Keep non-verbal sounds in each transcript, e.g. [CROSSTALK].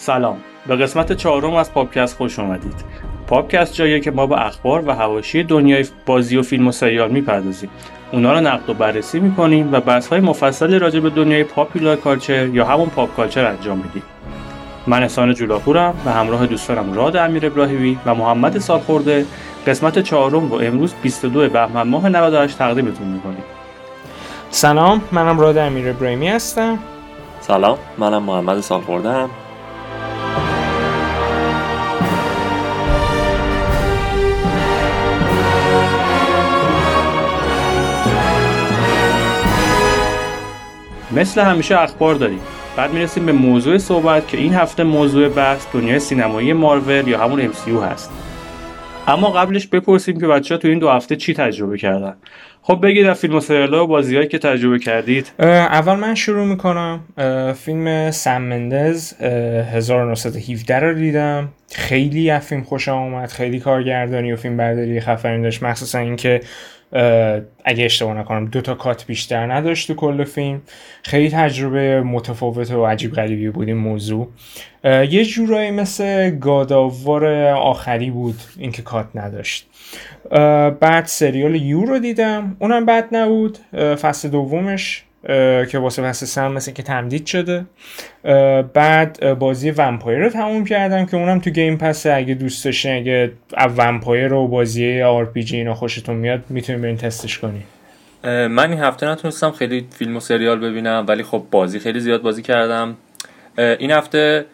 سلام. به قسمت چهارم از پاپکست خوش اومدید. پاپکست جاییه که ما به اخبار و حواشی دنیای بازی و فیلم و سریال می‌پردازیم. اونا رو نقد و بررسی می‌کنیم و بحث های مفصلی راجع به دنیای popular culture یا همون pop culture انجام میدیم. من احسان جولاپورم و همراه دوستانم راد امیر ابراهیمی و محمد سالخورده قسمت چهارم رو امروز 22 بهمن ماه 98 تقدیمتون می‌کنیم. سلام منم راد امیر ابراهیمی هستم. سلام منم محمد سالخورده مثل همیشه اخبار داریم. بعد می‌رسیم به موضوع صحبت که این هفته موضوع بحث دنیای سینمایی مارول یا همون MCU هست. اما قبلش بپرسیم که بچه ها تو این دو هفته چی تجربه کردن. خب بگید از فیلم و سریال و بازیهایی که تجربه کردید. اول من شروع می‌کنم. فیلم سم مندز 1917 رو دیدم. خیلی از فیلم خوشم اومد خیلی کارگردانی و فیلم برداری خفنی داشت. مخصوصا اینکه اگه اشتباه نکنم دو تا کات بیشتر نداشت تو کل فیلم. خیلی تجربه متفاوت و عجیب غریبی بود این موضوع. یه جورایی مثل گاداوار آخری بود اینکه کات نداشت. بعد سریال You رو دیدم اونم بد نبود. فصل دومش که واسه فصل سم مثل که تمدید شده. بعد بازی Vampyr رو تموم کردم که اونم تو Game Pass ه اگه دوست داشتین اگه Vampyr و بازی RPG اینا خوشتون میاد می‌تونین برین تستش کنین. من این هفته نتونستم خیلی فیلم و سریال ببینم ولی خب بازی خیلی زیاد بازی کردم. این هفته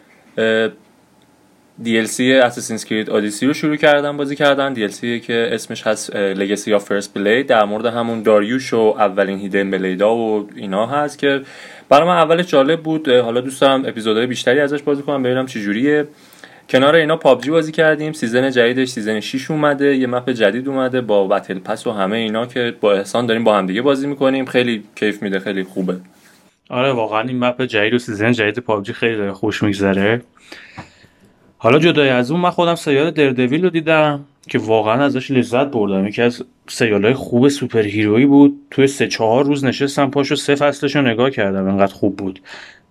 DLC Assassin's Creed Odyssey رو شروع کردم بازی کردن. DLC که اسمش هست Legacy of First Blade. در مورد همون داریوش و اولین hidden blade ا و اینا هست که برای من اولش جالب بود. حالا دوست دارم اپیزودهای بیشتری ازش بازی کنم ببینم چه جوریه. کنار اینا PUBG بازی کردیم. season جدیدش season 6 اومده یه map جدید اومده با battle pass و همه اینا که با احسان داریم با همدیگه بازی می‌کنیم. خیلی کیف میده خیلی خوبه. آره واقعا این مپ جدید و season جدید PUBG خیلی خوش میگذره. حالا جدای از اون من خودم سریال Daredevil رو دیدم که واقعا ازش لذت بردم. یکی از های خوب superhero یی بود. توی سه چهار روز نشستم پاش و سه فصلش رو نگاه کردم. انقدر خوب بود.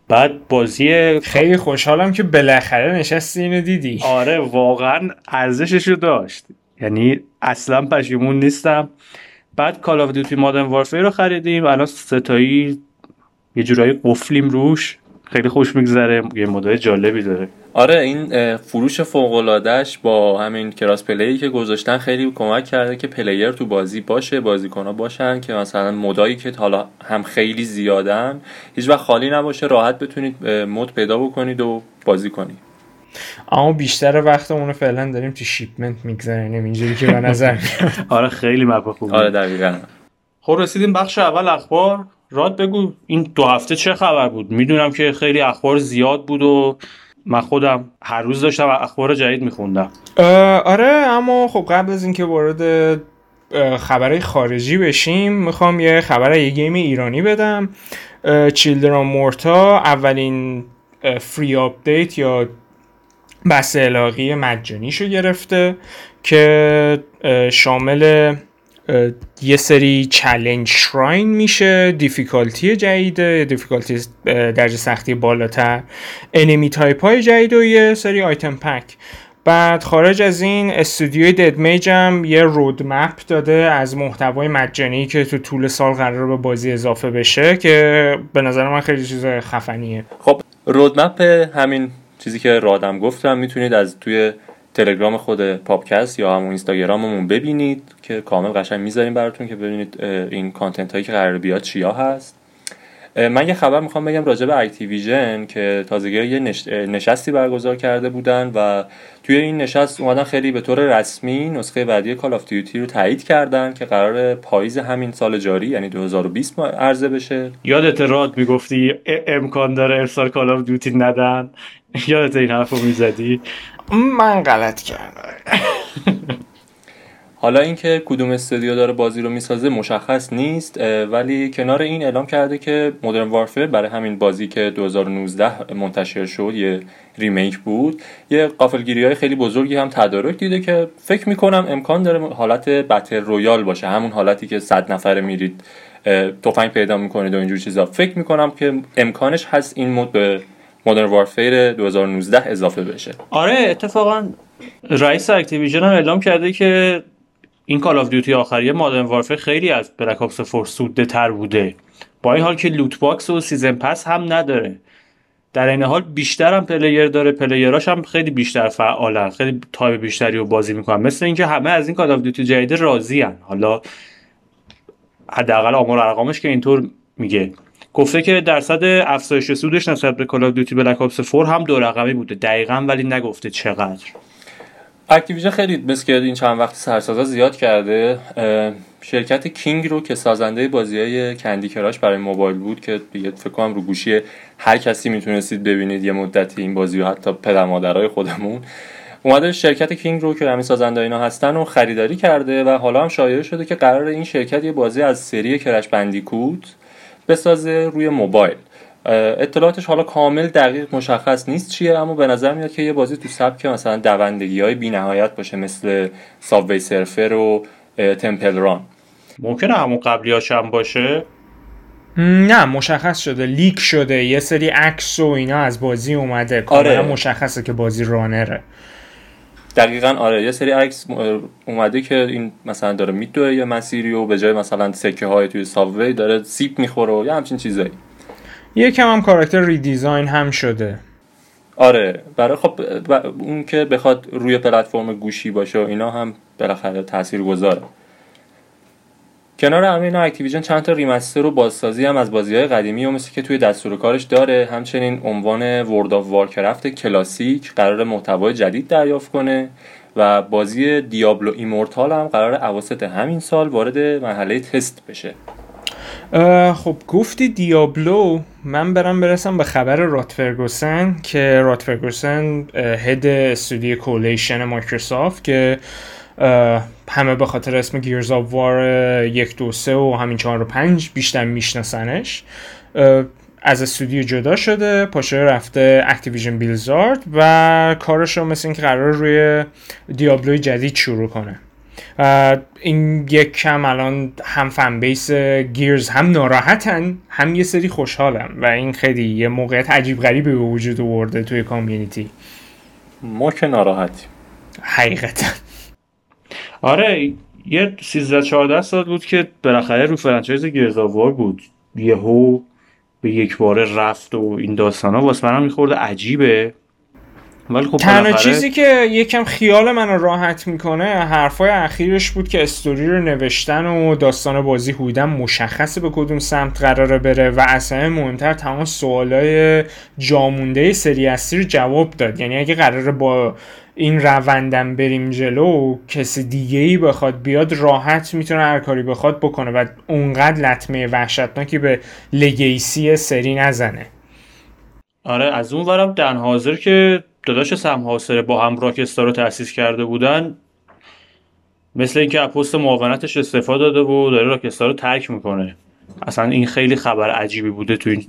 بعد بازی خیلی خوشحالم که بالاخره نشستی اینو دیدی. آره واقعا ارزشش رو داشت. یعنی اصلا پشیمون نیستم. بعد Call of Duty Modern Warfare رو خریدیم. الان سه‌تایی یه جورایی قفلیم روش. خیلی خوش میگذره. یه مدل جالبی داره. آره این فروش فوق با همین cross-play ی که گذاشتن خیلی کمک کرده که player تو بازی باشه بازیکن‌ها باشن که مثلا mode ایی که حالا هم خیلی زیادن هیچ وقت خالی نباشه راحت بتونید mode پیدا بکنید و بازی کنید. اما بیشتر وقتمون رو فعلا داریم تو Shipment میگذرنیم اینجوری که به نظر [LAUGHS] آره خیلی map خوبه آره دقیقاً. خب رسیدیم بخش اول اخبار. راد بگو این دو هفته چه خبر بود؟ می‌دونم که خیلی اخبار زیاد بود و من خودم هر روز داشتم اخبار جدید میخوندم. آره اما خب قبل از اینکه وارد خبرهای خارجی بشیم می‌خوام یه خبر یه game ایرانی بدم. Children of Morta اولین free update یا بسته الحاقی مجانیشو گرفته که شامل یه سری challenge shrine میشه difficulty جدیده difficulty درجه سختی بالاتر enemy type های جدید و یه سری item pack بعد خارج از این استودیوی Dead Mage هم یه roadmap داده از محتوای مجانی که تو طول سال قراره به بازی اضافه بشه که به نظر من خیلی چیز خفنیه. خب roadmap همین چیزی که رادم گفتم می‌تونید از توی تلگرام خود پاپکست یا همون اینستاگراممون ببینید که کامل قشنگ می‌ذاریم براتون که ببینید این content هایی که قراره بیاد چیا هست. من یه خبر می‌خوام بگم راجع به Activision که تازگی یه نشستی برگزار کرده بودن و توی این نشست اومدن خیلی به طور رسمی نسخه بعدی Call of Duty رو تایید کردن که قراره پاییز همین سال جاری یعنی 2020 عرضه بشه. یادت راد می‌گفتی امکان داره امسال Call of Duty ندن. [LAUGHS] یادت این حرفو می‌زدی. من غلط کردم. [LAUGHS] حالا اینکه کدوم استودیو داره بازی رو می‌سازه مشخص نیست ولی کنار این اعلام کرده که Modern Warfare برای همین بازی که 2019 منتشر شد یه remake بود. یه غافلگیری های خیلی بزرگی هم تدارک دیده که فکر می‌کنم امکان داره حالت battle royale باشه. همون حالتی که صد نفره میرید تفنگ پیدا می‌کنید و اینجور چیزا. فکر می‌کنم که امکانش هست این mode به Modern Warfare 2019 اضافه بشه. آره اتفاقا رئیس Activision هم اعلام کرده که این Call of Duty آخریه Modern Warfare خیلی از Black Ops 4 سودده تر بوده. با این حال که loot box و season pass هم نداره. در این حال بیشتر هم player داره player اش هم خیلی بیشتر فعالن خیلی تایم بیشتری رو بازی می‌کنن. مثل اینکه همه از این Call of Duty جدید راضی. حالا حداقل آمار ارقامش که اینطور میگه. گفته که درصد افزایش سودش نسبت به Call of Duty Black Ops 4 هم دو رقمی بوده. دقیقا ولی نگفته چقدر. Activision خیلی مثل این چند وقت سر و صدا زیاد کرده. شرکت King رو که سازنده بازی های Candy Crush برای موبایل بود که دیگه فکر کنم رو گوشی هر کسی می‌تونستید ببینید یه مدتی این بازی رو حتی پدر مادرای خودمون. اومده شرکت King رو که همین سازنده اینا هستن و خریداری کرده و حالا هم شایعه شده که قراره این شرکت یه بازی از سری Crash Bandicoot بسازه روی موبایل. اطلاعاتش حالا کامل دقیق مشخص نیست چیه اما به نظر میاد که یه بازی تو سبک مثلا دوندگی های بی نهایت باشه مثل Subway Surfers و Temple Run ممکنه همون قبلی هم باشه؟ نه مشخص شده leak شده یه سری عکس و اینا از بازی اومده کاملا آره. مشخصه که بازی runner ه. دقیقا آره یه سری عکس اومده که این مثلا داره میدوه یه مسیری و به جای مثلا سکه های توی Subway داره سیب می‌خوره و یه همچین چیزایی. یکم هم کاراکتر redesign هم شده. آره برای خب اون که بخواد روی پلتفرم گوشی باشه و اینا هم بالاخره تاثیر گذاره کنار همه اینا Activision چند تا remaster و بازسازی هم از بازی های قدیمی و مثل که توی دستور کارش داره. همچنین عنوان World of Warcraft Classic قرار محتوای جدید دریافت کنه و بازی Diablo Immortal هم قرار اواسط همین سال وارد مرحله تست بشه. خب گفتی Diablo من برم برسم به خبر راد فرگوسن که راد فرگوسن head استودیو Coalition مایکروسافت که همه به خاطر اسم Gears of War یک دو سه و همین چهار و پنج بیشتر میشناسنش. از استودیو جدا شده پاشه رفته Activision Blizzard و کارش رو مثل اینکه قرار روی Diablo ی جدید شروع کنه. این یک کم الان هم فن بیس گیرز هم ناراحتن هم یه سری خوشحالن و این خیلی یه موقعیت عجیب غریبی به وجود آورده توی کامیونیتی ما که ناراحتیم. حقیقتا. آره یه 13 14 سال بود که بالاخره رو فرانچایز گیرزاوار بود. یهو به یک باره رفت و این داستان ها واسه منم میخورده عجیبه. ولی خب تنها چیزی که یکم خیال منو راحت می‌کنه حرفای اخیرش بود که استوری رو نوشتن و داستان بازی هودن مشخصه به کدوم سمت قراره بره و اصلا مهمتر تمام سوالای جامونده سری اصلی رو جواب داد. یعنی اگه قراره با این روندم بریم جلو کسی دیگه ای بخواد بیاد راحت می‌تونه هر کاری بخواد بکنه و اونقدر لطمه وحشتناکی به لگیسی سری نزنه. آره از اون ورم دن حاضر که داداش سم حاصره با هم راکستار رو تأسیس کرده بودن مثل اینکه از پست معاونتش استفاده داده و داره راکستار رو ترک می‌کنه. اصلا این خیلی خبر عجیبی بوده تو این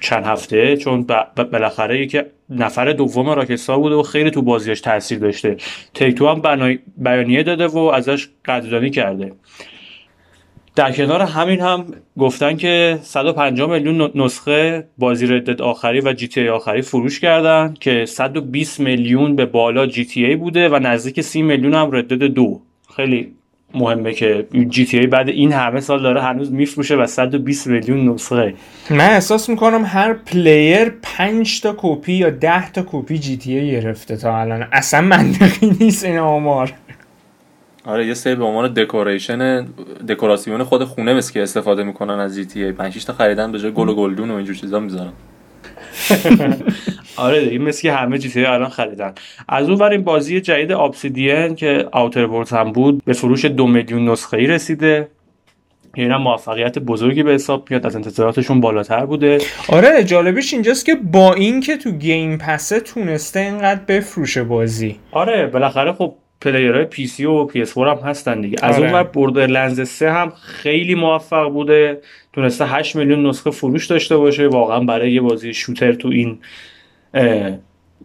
چند هفته چون بالاخره یکی نفر دوم راکستار بوده و خیلی تو بازیش تاثیر داشته. تیتو هم بیانیه داده و ازش قدردانی کرده. در کنار همین هم گفتن که 150 میلیون نسخه بازی Red Dead آخری و GTA آخری فروش کردن که 120 میلیون به بالا GTA بوده و نزدیک 30 میلیون هم Red Dead دو. خیلی مهمه که GTA بعد این همه سال داره هنوز میفروشه و 120 میلیون نسخه. من احساس می‌کنم هر player 5 تا کپی یا 10 تا کپی GTA گرفته تا الان. اصلا منطقی نیست این آمار. آره یه سری به عنوان دکوریشن دکوراسیون خود خونه مثل که استفاده می‌کنن از جی تی ای. 5 تا خریدن به جای گل و گلدون و اینجور چیزا می‌ذارن. [LAUGHS] آره این مثل که همه تی الان خریدن. از اون این بازی جدید آبسیدین که آوتر هم بود به فروش دو میلیون نسخه ای رسیده. این هم موفقیت بزرگی به حساب میاد از انتظاراتشون بالاتر بوده. آره جالبش اینجاست که با اینکه تو گیم پسه تونسته اینقدر بفروشه بازی. آره بالاخره خب player های PC و PS هم هستن دیگه. از آره. Borderlands 3 هم خیلی موفق بوده. تونسته 8 میلیون نسخه فروش داشته باشه. واقعا برای یه بازی shooter تو این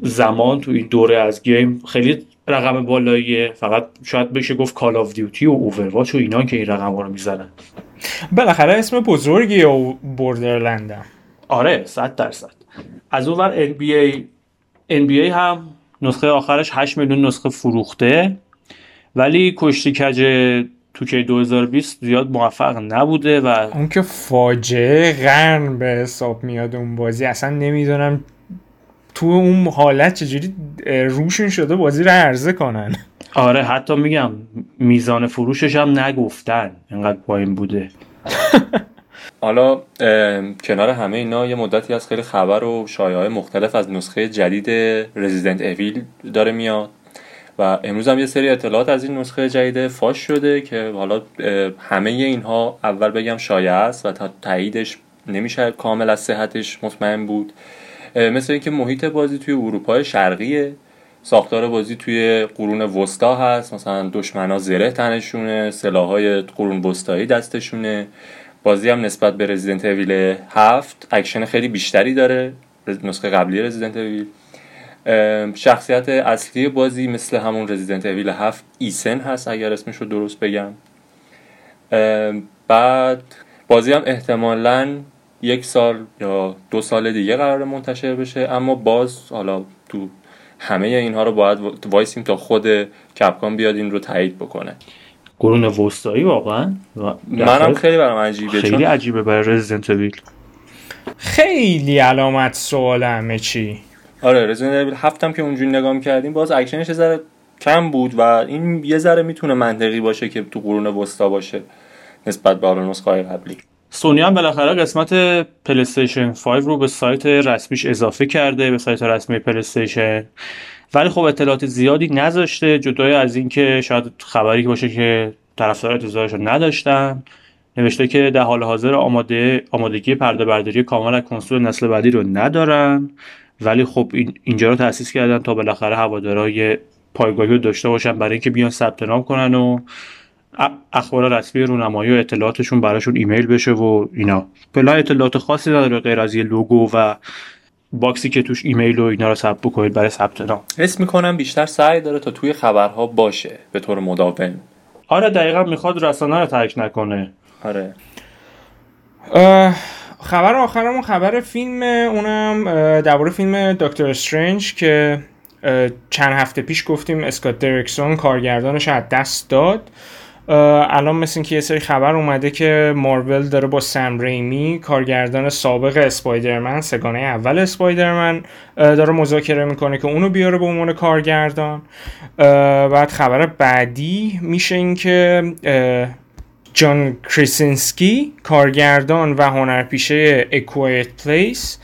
زمان تو این دوره از game خیلی رقم بالاییه. فقط شاید بشه گفت Call of Duty و Overwatch و اینا که این رقم رو می‌زنن. بالاخره اسم بزرگی و Borderland م آره صد درصد. از اون ور NBA NBA هم نسخه آخرش 8 میلیون نسخه فروخته. ولی کشتی کج توکی 2020 زیاد موفق نبوده و اون که فاجعه قرن به حساب میاد اون بازی اصلا نمی‌دونم تو اون حالت چجوری روشون شده بازی رو عرضه کنن. آره حتی میگم میزان فروشش هم نگفتن انقدر پایین بوده. [LAUGHS] حالا کنار همه اینا یه مدتی از خیلی خبر و شایعه های مختلف از نسخه جدید رزیدنت اویل داره میاد. و امروز هم یه سری اطلاعات از این نسخه جدید فاش شده که حالا همه اینها اول بگم شایعه است و تا تاییدش نمیشه کامل از صحتش مطمئن بود. مثل اینکه محیط بازی توی اروپای شرقیه. ساختار بازی توی قرون وسطا هست. مثلا دشمنا زره تنشونه سلاحهای قرون وسطایی دستشونه. بازی هم نسبت به Resident Evil هفت اکشن خیلی بیشتری داره. نسخه قبلی Resident Evil شخصیت اصلی بازی مثل همون Resident Evil هفت ایثن هست اگر اسمش رو درست بگم. بعد بازی هم احتمالا یک سال یا دو سال دیگه قرار منتشر بشه. اما باز حالا تو همه اینها رو باید وایسیم تا خود Capcom بیاد این رو تایید بکنه. قرون وسطایی واقعا؟ منم خیلی برام عجیبه خیلی عجیبه برای رزیدنت اویل خیلی علامت سوال همه چی. آره Resident Evil هفتم که اونجوری نگاه کردیم باز اکشنش ذره کم بود و این یه ذره می‌تونه منطقی باشه که تو قرون وسطا باشه نسبت به نسخه قبلی. سونی هم بالاخره قسمت PlayStation 5 رو به سایت رسمیش اضافه کرده به سایت رسمی PlayStation. ولی خب اطلاعات زیادی نذاشته جدای از اینکه شاید خبری باشه که طرفدار انتظارش رو نداشتن. نوشته که در حال حاضر آماده آمادگی پرده برداری کامل از کنسول نسل بعدی رو ندارن. ولی خب اینجا رو تاسیس کردن تا بالاخره هوادارهای پایگاهی رو داشته باشن برای اینکه بیان ثبت نام کنن و اخبار رسمی رونمایی و اطلاعاتشون براشون ایمیل بشه و اینا. پلا اطلاعات خاصی نداره غیر از یه لوگو و باکسی که توش ایمیل و اینا رو ثبت بکنید برای ثبت نام. حس می‌کنم بیشتر سعی داره تا توی خبرها باشه به طور مداوم. آره دقیقا می‌خواد رسانه رو ترک نکنه. آره. خبر آخرمون خبر فیلم اونم درباره فیلم دکتر استرنج که چند هفته پیش گفتیم اسکات درکسون کارگردانش از دست داد. الان مثل که یه سری خبر اومده که مارول داره با سم ریمی کارگردان سابق اسپایدرمن سگانه اول اسپایدرمن داره مذاکره می‌کنه که اونو بیاره به عنوان کارگردان. بعد خبر بعدی میشه این که جان کرازینسکی کارگردان و هنرپیشه A Quiet Place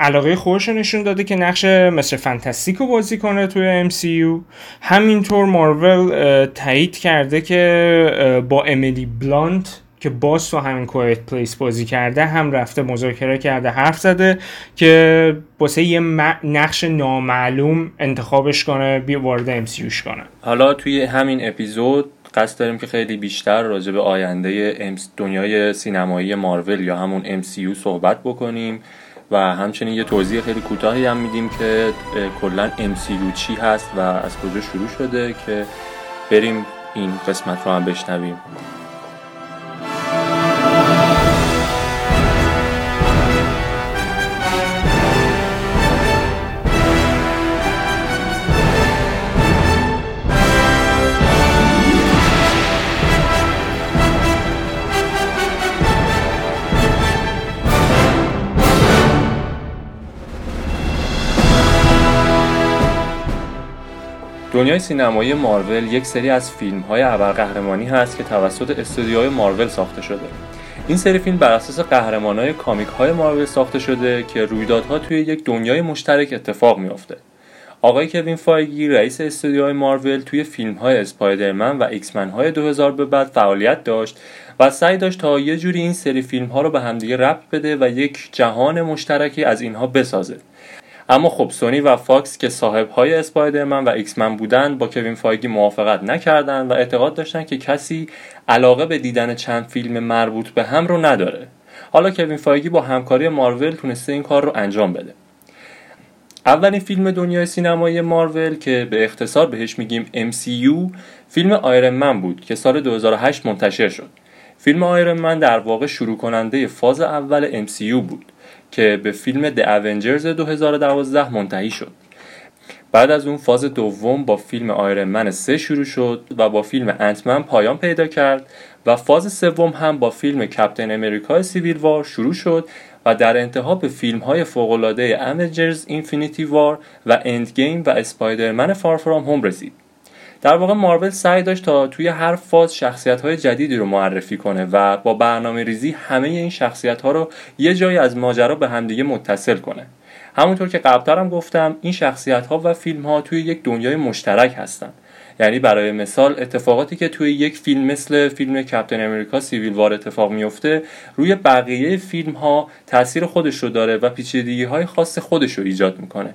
علاقه خودش نشون داده که نقش Mister Fantastic رو بازی کنه توی MCU همینطور مارول تایید کرده که با امیلی بلانت که باز تو همین Quiet Place بازی کرده هم رفته مذاکره کرده حرف زده که واسه یه نقش نامعلوم انتخابش کنه بی وارد MCUش کنه. حالا توی همین اپیزود قصد داریم که خیلی بیشتر راجع به آینده دنیای سینمایی مارول یا همون MCU صحبت بکنیم. و همچنین یه توضیح خیلی کوتاهی هم میدیم که کلا MCU چی هست و از کجا شروع شده که بریم این قسمت رو هم بشنویم. دنیای سینمایی مارول یک سری از فیلم های ابرقهرمانی هست که توسط استودیوهای مارول ساخته شده. این سری فیلم بر اساس قهرمان های comic های مارول ساخته شده که رویدادها توی یک دنیای مشترک اتفاق میافته. آقای کوین فایگی رئیس استودیوهای مارول توی فیلم های Spider-Man و X-Men های 2000 به بعد فعالیت داشت و سعی داشت تا یه جوری این سری فیلم ها رو به همدیگه ربط بده و یک جهان مشترکی از اینها بسازه. اما خب سونی و فاکس که صاحب های Spider-Man و X-Men بودن با کوین فایگی موافقت نکردند و اعتقاد داشتن که کسی علاقه به دیدن چند فیلم مربوط به هم رو نداره. حالا کوین فایگی با همکاری مارول تونسته این کار رو انجام بده. اولین فیلم دنیای سینمایی مارول که به اختصار بهش میگیم MCU فیلم Iron Man بود که سال 2008 منتشر شد. فیلم Iron Man در واقع شروع کننده فاز اول MCU بود. که به فیلم The Avengers 2012 منتهی شد. بعد از اون فاز دوم با فیلم Iron Man 3 شروع شد و با فیلم Ant-Man پایان پیدا کرد و فاز سوم هم با فیلم Captain America Civil War شروع شد و در انتها به فیلم های فوقلاده Avengers Infinity War و Endgame و Spider-Man Far From Home رسید. در واقع مارول سعی داشت تا توی هر فاز شخصیت های جدیدی رو معرفی کنه و با برنامه ریزی همه این شخصیت ها رو یه جایی از ماجرا به همدیگه متصل کنه. همونطور که قبلتر هم گفتم این شخصیت ها و فیلم ها توی یک دنیای مشترک هستن. یعنی برای مثال اتفاقاتی که توی یک فیلم مثل فیلم کپتن امریکا سیویل وار اتفاق میفته روی بقیه فیلم ها تاثیر خودش رو داره و پیچیدگی های خاص خودش رو ایجاد می‌کنه.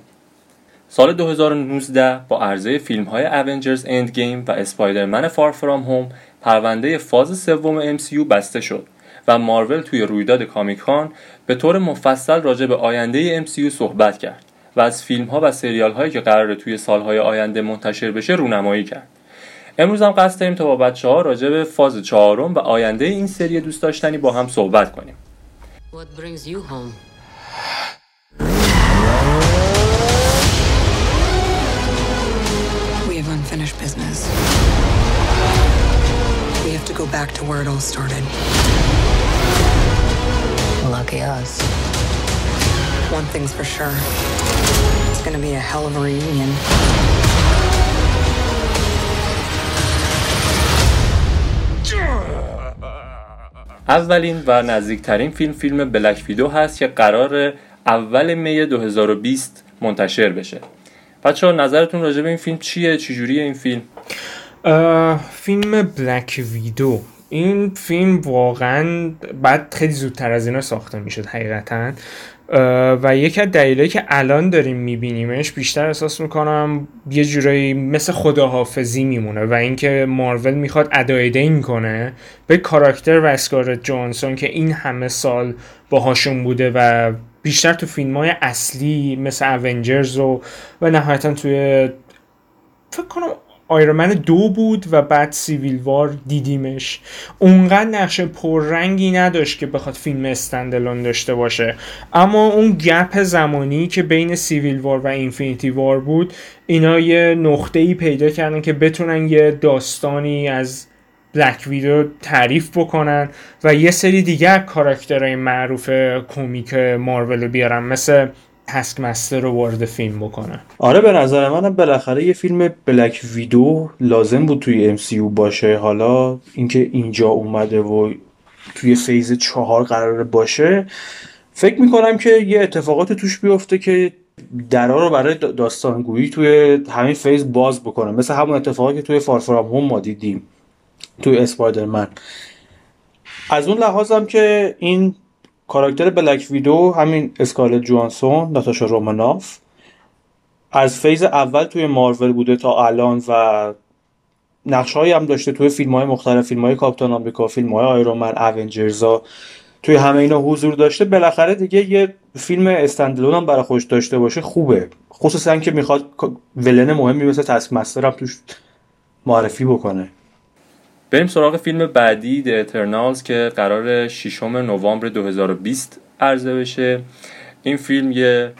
سال 2019 با عرضه فیلم های Avengers Endgame و اسپایدرمن فار فرام هوم پرونده فاز سوم MCU بسته شد و مارول توی رویداد کامیکان به طور مفصل راجع به آینده MCU صحبت کرد و از فیلم ها و سریال هایی که قراره توی سالهای آینده منتشر بشه رونمایی کرد امروز هم قصد داریم تا با بچه ها راجع به فاز چهارم و آینده این سری دوست داشتنی با هم صحبت کنیم What home? Unfinished business. We have to go back to where it all started. Lucky us. One thing's for sure. It's gonna be a hell of a reunion. اولین و نزدیکترین فیلم فیلم بلک ویدو هست که قرار اول می 2020 منتشر بشه بچه نظرتون راجع به این فیلم چیه؟ چجوریه این فیلم؟ فیلم بلک ویدو این فیلم واقعا بعد خیلی زودتر از اینا ساخته می‌شد حقیقتا و یکی از دلایلی که الان داریم میبینیمش بیشتر احساس می‌کنم یه جورایی مثل خداحافظی میمونه و اینکه مارول می‌خواد ادای دین کنه به کاراکتر و اسکارت جانسون که این همه سال باهاشون بوده و بیشتر تو فیلم های اصلی مثل Avengers و و نهایتا توی فکر کنم Iron Man دو بود و بعد Civil War دیدیمش. اونقدر نقش پررنگی نداشت که بخواد فیلم standalone داشته باشه. اما اون gap زمانی که بین Civil War و Infinity War بود اینا یه نقطه ای پیدا کردن که بتونن یه داستانی از Black Widow تعریف بکنن و یه سری دیگر کاراکترهای معروف comic مارول بیارن مثل Taskmaster رو وارد فیلم بکنن. آره به نظر منم بالاخره یه فیلم Black Widow لازم بود توی MCU باشه. حالا اینکه اینجا اومده و توی phase چهار قرار باشه فکر می‌کنم که یه اتفاقات توش بیفته که درا رو برای داستانگویی توی همین phase باز بکنه. مثل همون اتفاقی که توی Far From Home ما دیدیم. توی اسپایدرمن. از اون لحاظم که این کاراکتر بلک ویدو همین اسکارلت جوانسون ناتاشا روماناف از فیز اول توی مارول بوده تا الان و نقش هم داشته توی فیلم های مختلف فیلم های کاپتان آمریکا فیلم های آیرومن اونجرزا توی همه اینا حضور داشته. بالاخره دیگه یه فیلم استندلون هم برای خوش داشته باشه خوبه. خصوصا که می‌خواد ولن مهمی مثل Taskmaster هم توش معرفی بکنه. بریم سراغ فیلم بعدی The Eternals که قرار 6 نوامبر 2020 عرضه بشه. این فیلم یه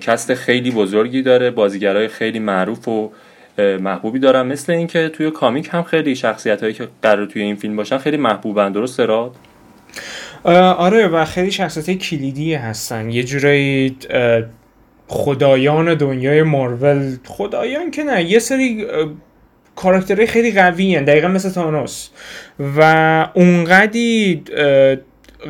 cast خیلی بزرگی داره بازیگرای خیلی معروف و محبوبی دارن. مثل اینکه توی comic هم خیلی شخصیت هایی که قرار توی این فیلم باشن خیلی محبوبن. درست راد آره و خیلی شخصیت کلیدی هستن. یه جورایی خدایان دنیای مارول. خدایان که نه یه سری کاراکترهای خیلی قوی هن. دقیقا مثل تانوس و اونقدی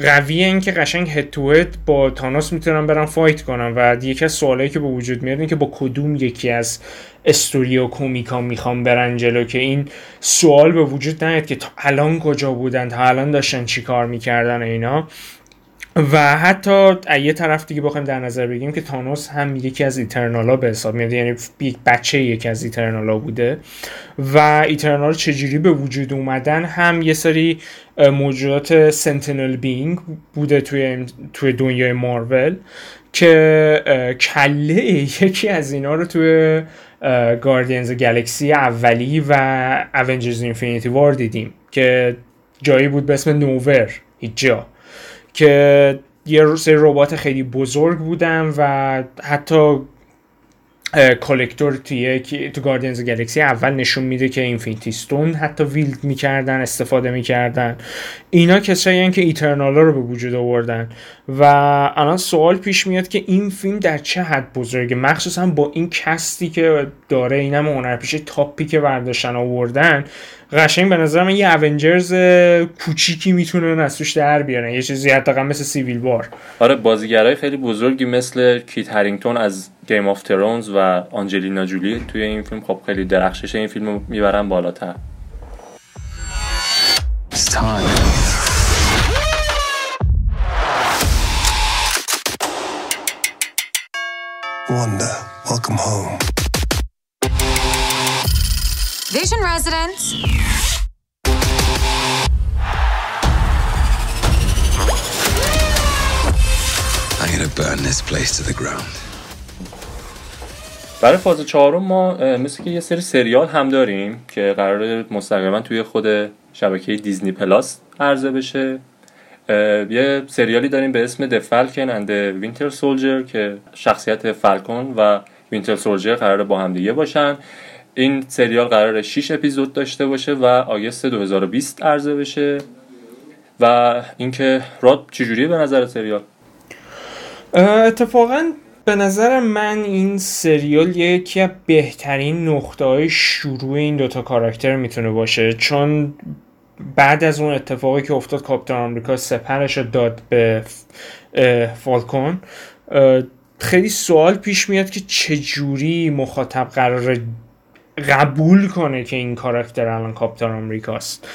قوی این که قشنگ تو با تانوس می‌تونن برن فایت کنن و یکی از سوالایی که به وجود میاد که با کدوم یکی از استوری و کومیکا می‌خوام برن جلو که این سوال به وجود نیاد که تا الان کجا بودن تا الان داشتن چی کار می‌کردن اینا و حتی یه طرف دیگه بخوایم در نظر بگیریم که تانوس هم یکی از ایترنالا به حساب میاد یعنی یک بچه یکی از ایترنالا بوده و ایترنال چجوری به وجود اومدن هم یه سری موجودات سنتینل بینگ بوده توی توی دنیای مارول که کله یکی از اینا رو توی گاردینز گلکسی اولی و اونجرز اینفینیتی وار دیدیم که جایی بود به اسم Knowhere هیچ جا. که یه سری ربات خیلی بزرگ بودن و حتی Collector توی تو Guardians Galaxy اول نشون میده که Infinity Stone حتی wield می‌کردن استفاده می‌کردن. اینا کسایی که Eternal ا رو به وجود آوردن. و الان سوال پیش میاد که این فیلم در چه حد بزرگه؟ مخصوصا با این cast ی که داره اینم هنرپیشه top ی که برداشتن آوردن قشنگ به نظر من یه Avengers کوچیکی می‌تونه از توش در بیارن یه چیزی حتی مثل Civil War آره بازیگرای خیلی بزرگی مثل کیت هرینگتون از Game of Thrones و آنجلینا جولی توی این فیلم. خب خیلی درخشش این فیلم رو می‌برن بالاتر. Wanda, welcome home. Vision residents. I'm gonna burn this place to the ground. برای فاز چهارم ما مثل که یه سری سریال هم داریم که قرار مستقیما توی خود شبکه دیزنی پلاس عرضه بشه یه سریالی داریم به اسم The Falcon and the Winter Soldier که شخصیت فالکون و وینتر سولجر قرار با هم دیگه باشن این سریال قرار 6 اپیزود داشته باشه و آگست 2020 عرضه بشه. و اینکه راد چجوریه به نظر سریال؟ اتفاقا به نظر من این سریال یکی از بهترین نقطه های شروع این دوتا کاراکتر می‌تونه باشه. چون بعد از اون اتفاقی که افتاد کاپیتان آمریکا سپرش رو داد به فالکون. خیلی سوال پیش میاد که چجوری مخاطب قرار قبول کنه که این کاراکتر الان کاپیتان آمریکاست.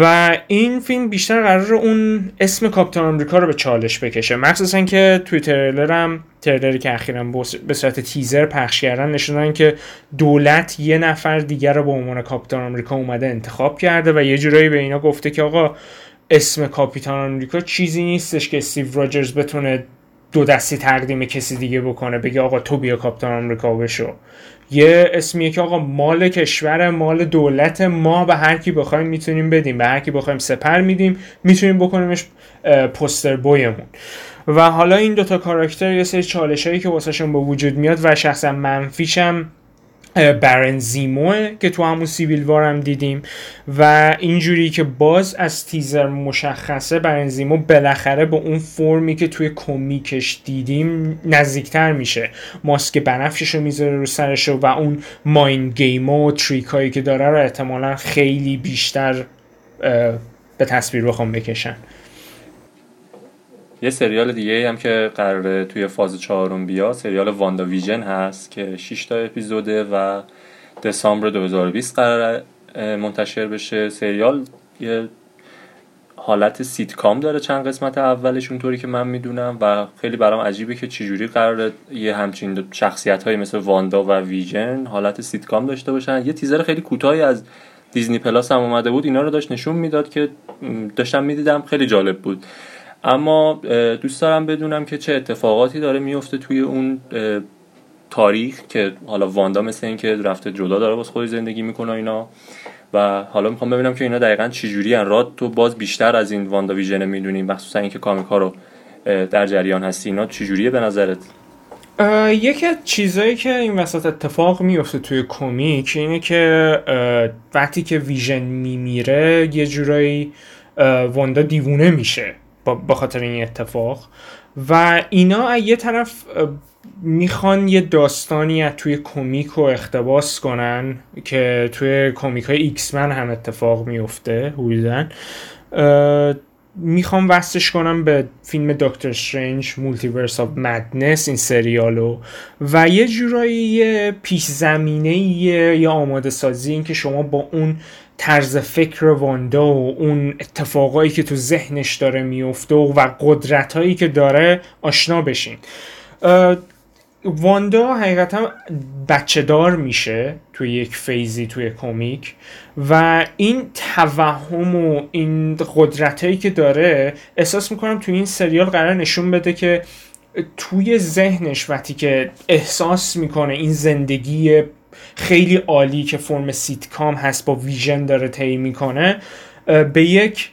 و این فیلم بیشتر قرار اون اسم کاپیتان آمریکا رو به چالش بکشه. مخصوصا که توی تریلر تریلری که اخیرا به صورت تیزر پخش کردن نشوندن که دولت یه نفر دیگر رو به عنوان کاپیتان آمریکا اومده انتخاب کرده و یه جورایی به اینا گفته که آقا اسم کاپیتان آمریکا چیزی نیستش که استیو راجرز بتونه دو دستی تقدیم کسی دیگه بکنه بگه آقا تو بیا کاپیتان آمریکا بشو. یه اسمیه که آقا مال کشور مال دولت ما به هر کی بخوایم می‌تونیم بدیم به هر کی بخوایم سپر میدیم می‌تونیم بکنیمش پوستر بویمون. و حالا این دوتا کاراکتر یه سری چالش هایی که واسهشون به وجود میاد و شخصا منفیشم برنزیموه که تو همون سیویل وارم دیدیم. و اینجوری که باز از تیزر مشخصه برنزیمو بالاخره به اون فرمی که توی کمیکش دیدیم نزدیکتر میشه. ماسک بنفشش رو می‌ذاره رو سرش و اون ماین گیم و تریک هایی که داره رو احتمالا خیلی بیشتر به تصویر بخوام بکشن. یه سریال دیگه هم که قراره توی فاز چهارم بیا سریال واندا ویژن هست که 6 تا اپیزوده و دسامبر 2020 قرار منتشر بشه. سریال یه حالت سیتکام داره چند قسمت اولش اونطوری که من می‌دونم و خیلی برام عجیبه که چجوری قراره یه همچین شخصیت های مثل واندا و ویژن حالت سیتکام داشته باشن. یه تیزر خیلی کوتاهی از Disney Plus هم اومده بود اینا رو داشت نشون می‌داد که داشتم می‌دیدم خیلی جالب بود. اما دوست دارم بدونم که چه اتفاقاتی داره میفته توی اون تاریخ که حالا واندا مثل این که رفته جدا داره باز خودی زندگی می‌کنه اینا. و حالا می‌خوام ببینم که اینا دقیقا چجوری ان راد تو باز بیشتر از این واندا ویژن می‌دونیم مخصوصا اینکه کامیکا رو در جریان هستی. اینا چجوریه به نظرت؟ یکی از چیزایی که این وسط اتفاق میفته توی کمیک اینه که وقتی که ویژن میمیره یه جورایی واندا دیوونه میشه. با خاطر این اتفاق. و اینا یه طرف می‌خوان یه داستانی از توی کمیک رو اقتباس کنن که توی کمیک های X-Men هم اتفاق میفته حدودا می‌خوان وصلش کنم به فیلم دکتر استرنج Multiverse of Madness این سریالو. و یه جورایی یه پیش زمینه یه آماده سازی این که شما با اون طرز فکر واندا و اون اتفاقایی که تو ذهنش داره میفته و قدرتهایی که داره آشنا بشین. واندا حقیقتا بچه دار میشه توی یک phase ی توی کمیک و این توهم و این قدرت که داره احساس می‌کنم توی این سریال قرار نشون بده که توی ذهنش وقتی که احساس می‌کنه این زندگی خیلی عالی که فرم سیتکام هست با ویژن داره طی می‌کنه به یک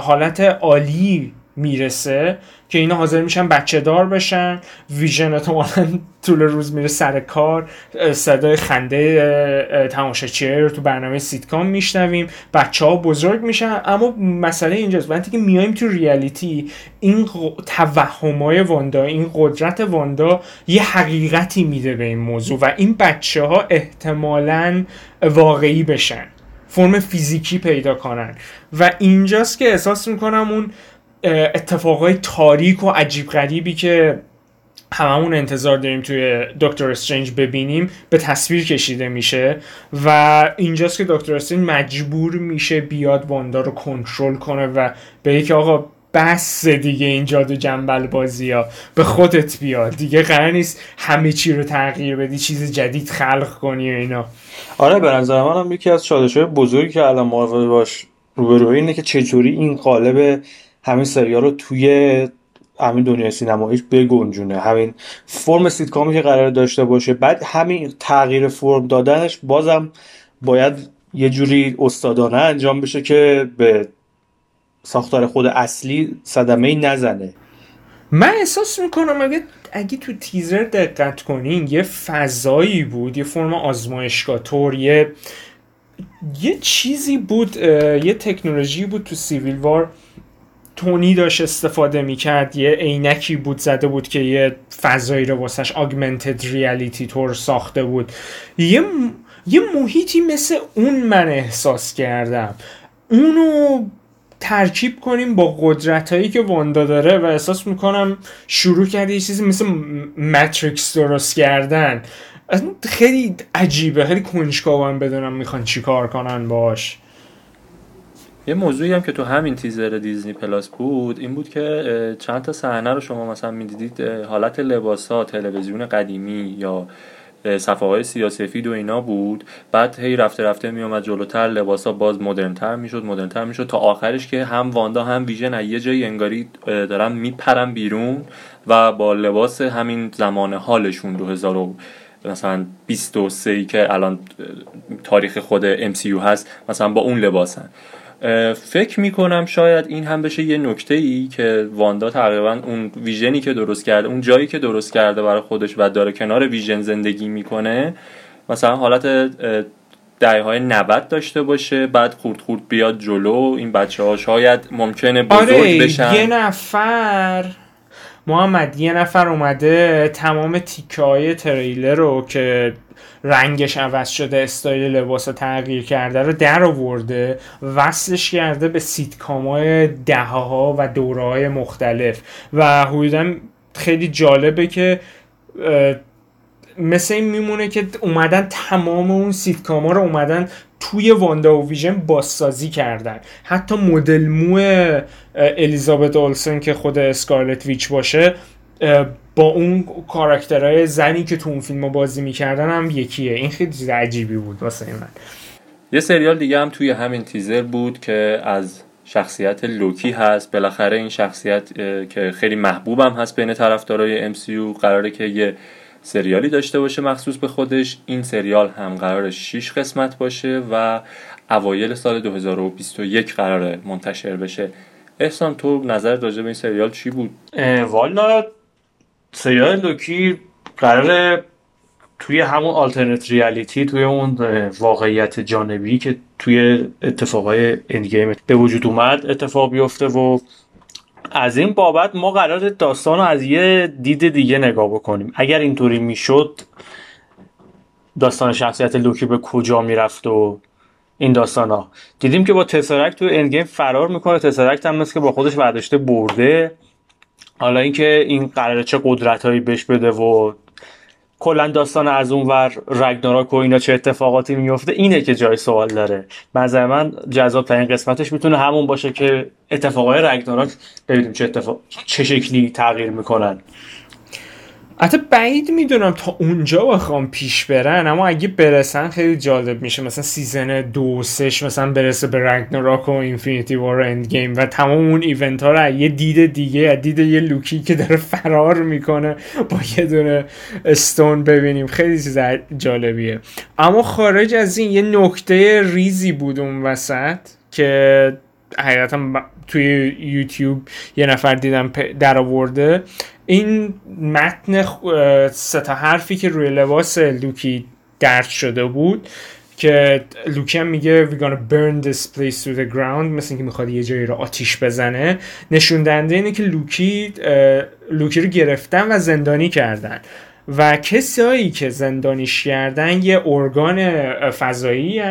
حالت عالی می‌رسه که اینا حاضر میشن بچه دار بشن. ویژن احتمالا طول روز میره سر کار. صدای خنده تماشاچی رو تو برنامه سیتکام میشنویم. بچه ها بزرگ میشن. اما مسئله اینجاست. وقتی که میایم تو reality این توهمای واندا این قدرت واندا یه حقیقتی میده به این موضوع و این بچه ها احتمالا واقعی بشن. فرم فیزیکی پیدا کنن. و اینجاست که احساس می‌کنم اون اتفاقای تاریک و عجیب غریبی که هممون انتظار داریم توی دکتر استرنج ببینیم به تصویر کشیده میشه و اینجاست که دکتر استرنج مجبور میشه بیاد واندا رو کنترل کنه و به که آقا بس دیگه این جادو جنبل بازی ها. به خودت بیاد دیگه قرار نیست همه چی رو تغییر بدی چیز جدید خلق کنی و اینا. آره به نظر من هم یکی از چالش بزرگی که الان مارول باش روبروی اینه که چجوری این قالب همین سریال رو توی همین دنیای سینماییش بگنجونه. همین فرم سیتکامی که قرار داشته باشه بعد همین تغییر فرم دادنش بازم باید یه جوری استادانه انجام بشه که به ساختار خود اصلی صدمه ای نزنه. من احساس می‌کنم اگه اگه تو تیزر دقت کنین یه فضایی بود یه فرم آزمایشگاه طور یه یه چیزی بود یه تکنولوژی بود تو سیویل وار تونی داشت استفاده می‌کرد یه عینکی بود زده بود که یه فضایی رو واسش آگمنتد ریالیتی طور ساخته بود. یه, یه محیطی مثل اون من احساس کردم. اونو ترکیب کنیم با قدرت هایی که واندا داره و احساس می‌کنم شروع کرده یه چیزی مثل ماتریکس درست کردن. خیلی عجیبه خیلی کنجکاوم بدونم می‌خوان چیکار کنن باش. یه موضوعی هم که تو همین تیزر دیزنی پلاس بود این بود که چند تا صحنه رو شما مثلا می‌دیدید حالت لباس تلویزیون قدیمی یا صفحه های سیاسفید و اینا بود. بعد هی رفته رفته میومد جلوتر لباس ها باز مدرنتر می‌شد مدرنتر می‌شد تا آخرش که هم واندا هم ویژن از یه جایی انگاری دارن میپرن بیرون و با لباس همین زمان حالشون 2000 مثلا 23 ای که الان تاریخ خود MCU هست مثلا با اون لباسن. فکر می‌کنم شاید این هم بشه یه نکته ای که واندا تقریبا اون ویژنی که درست کرده اون جایی که درست کرده برای خودش و داره کنار ویژن زندگی می‌کنه مثلا حالت دهه های 90 داشته باشه بعد خورد خورد بیاد جلو این بچه ها شاید ممکنه بزرگ آره، بشن. یه نفر محمد یه نفر اومده تمام تیکه های تریلر رو که رنگش عوض شده استایل لباس تغییر کرده رو در آورده. وصلش کرده به سیتکام های دهه ها و دوره های مختلف. و حدودا خیلی جالبه که مثل این میمونه که اومدن تمام اون سیتکام رو اومدن توی واندا و ویژن بازسازی کردن. حتی مدل مو الیزابت اولسن که خود اسکارلت ویچ باشه با اون کاراکترهای زنی که تو اون فیلم بازی می‌کردن هم یکیه. این خیلی چیز عجیبی بود واسه من. یه سریال دیگه هم توی همین تیزر بود که از شخصیت لوکی هست. بالاخره این شخصیت که خیلی محبوبم هست بین طرفدارای MCU قراره که یه سریالی داشته باشه مخصوص به خودش. این سریال هم قرار 6 قسمت باشه و اوایل سال 2021 قرار منتشر بشه. احسان تو نظر راجع به این سریال چی بود؟ والا سریال لوکی قراره توی همون آلترنت ریالیتی توی اون واقعیت جانبی که توی اتفاقای اندگیم به وجود اومد اتفاق بیفته و از این بابت ما قرار داستان رو از یه دید دیگه نگاه بکنیم. اگر اینطوری می‌شد داستان شخصیت لوکی به کجا می‌رفت و این داستان ها دیدیم که با تسرکت تو اندگیم فرار می‌کنه. تسرکت هم مثل که با خودش برداشته برده. حالا اینکه این قراره چه قدرت هایی بهش بده و کلا داستان از اون ور رگناراک و اینا چه اتفاقاتی میفته اینه که جای سوال داره. نظر من جذاب ترین قسمتش می‌تونه همون باشه که اتفاقای رگناراک ببینیم چه اتفاق چه شکلی تغییر می‌کنن. حتی بعید می‌دونم تا اونجا بخوان پیش برن اما اگه برسن خیلی جالب میشه. مثلا season دو سه‌ش مثلا برسه به Ragnarok و Infinity War Endgame و تمام اون event ها رو یه دید دیگه دید یه لوکی که داره فرار می‌کنه با یه دونه stone ببینیم. خیلی چیز جالبیه. اما خارج از این یه نکته ریزی بود اون وسط که حقیقتا توی یوتیوب یه نفر دیدم در آورده این متن سه تا حرفی که روی لباس لوکی درج شده بود که لوکی هم میگه we gonna burn this place to the ground مثل اینکه می‌خواد یه جایی رو آتیش بزنه. نشون دهنده اینه که لوکی لوکی رو گرفتن و زندانی کردن. و کسایی که زندانیش کردن یه ارگان فضایی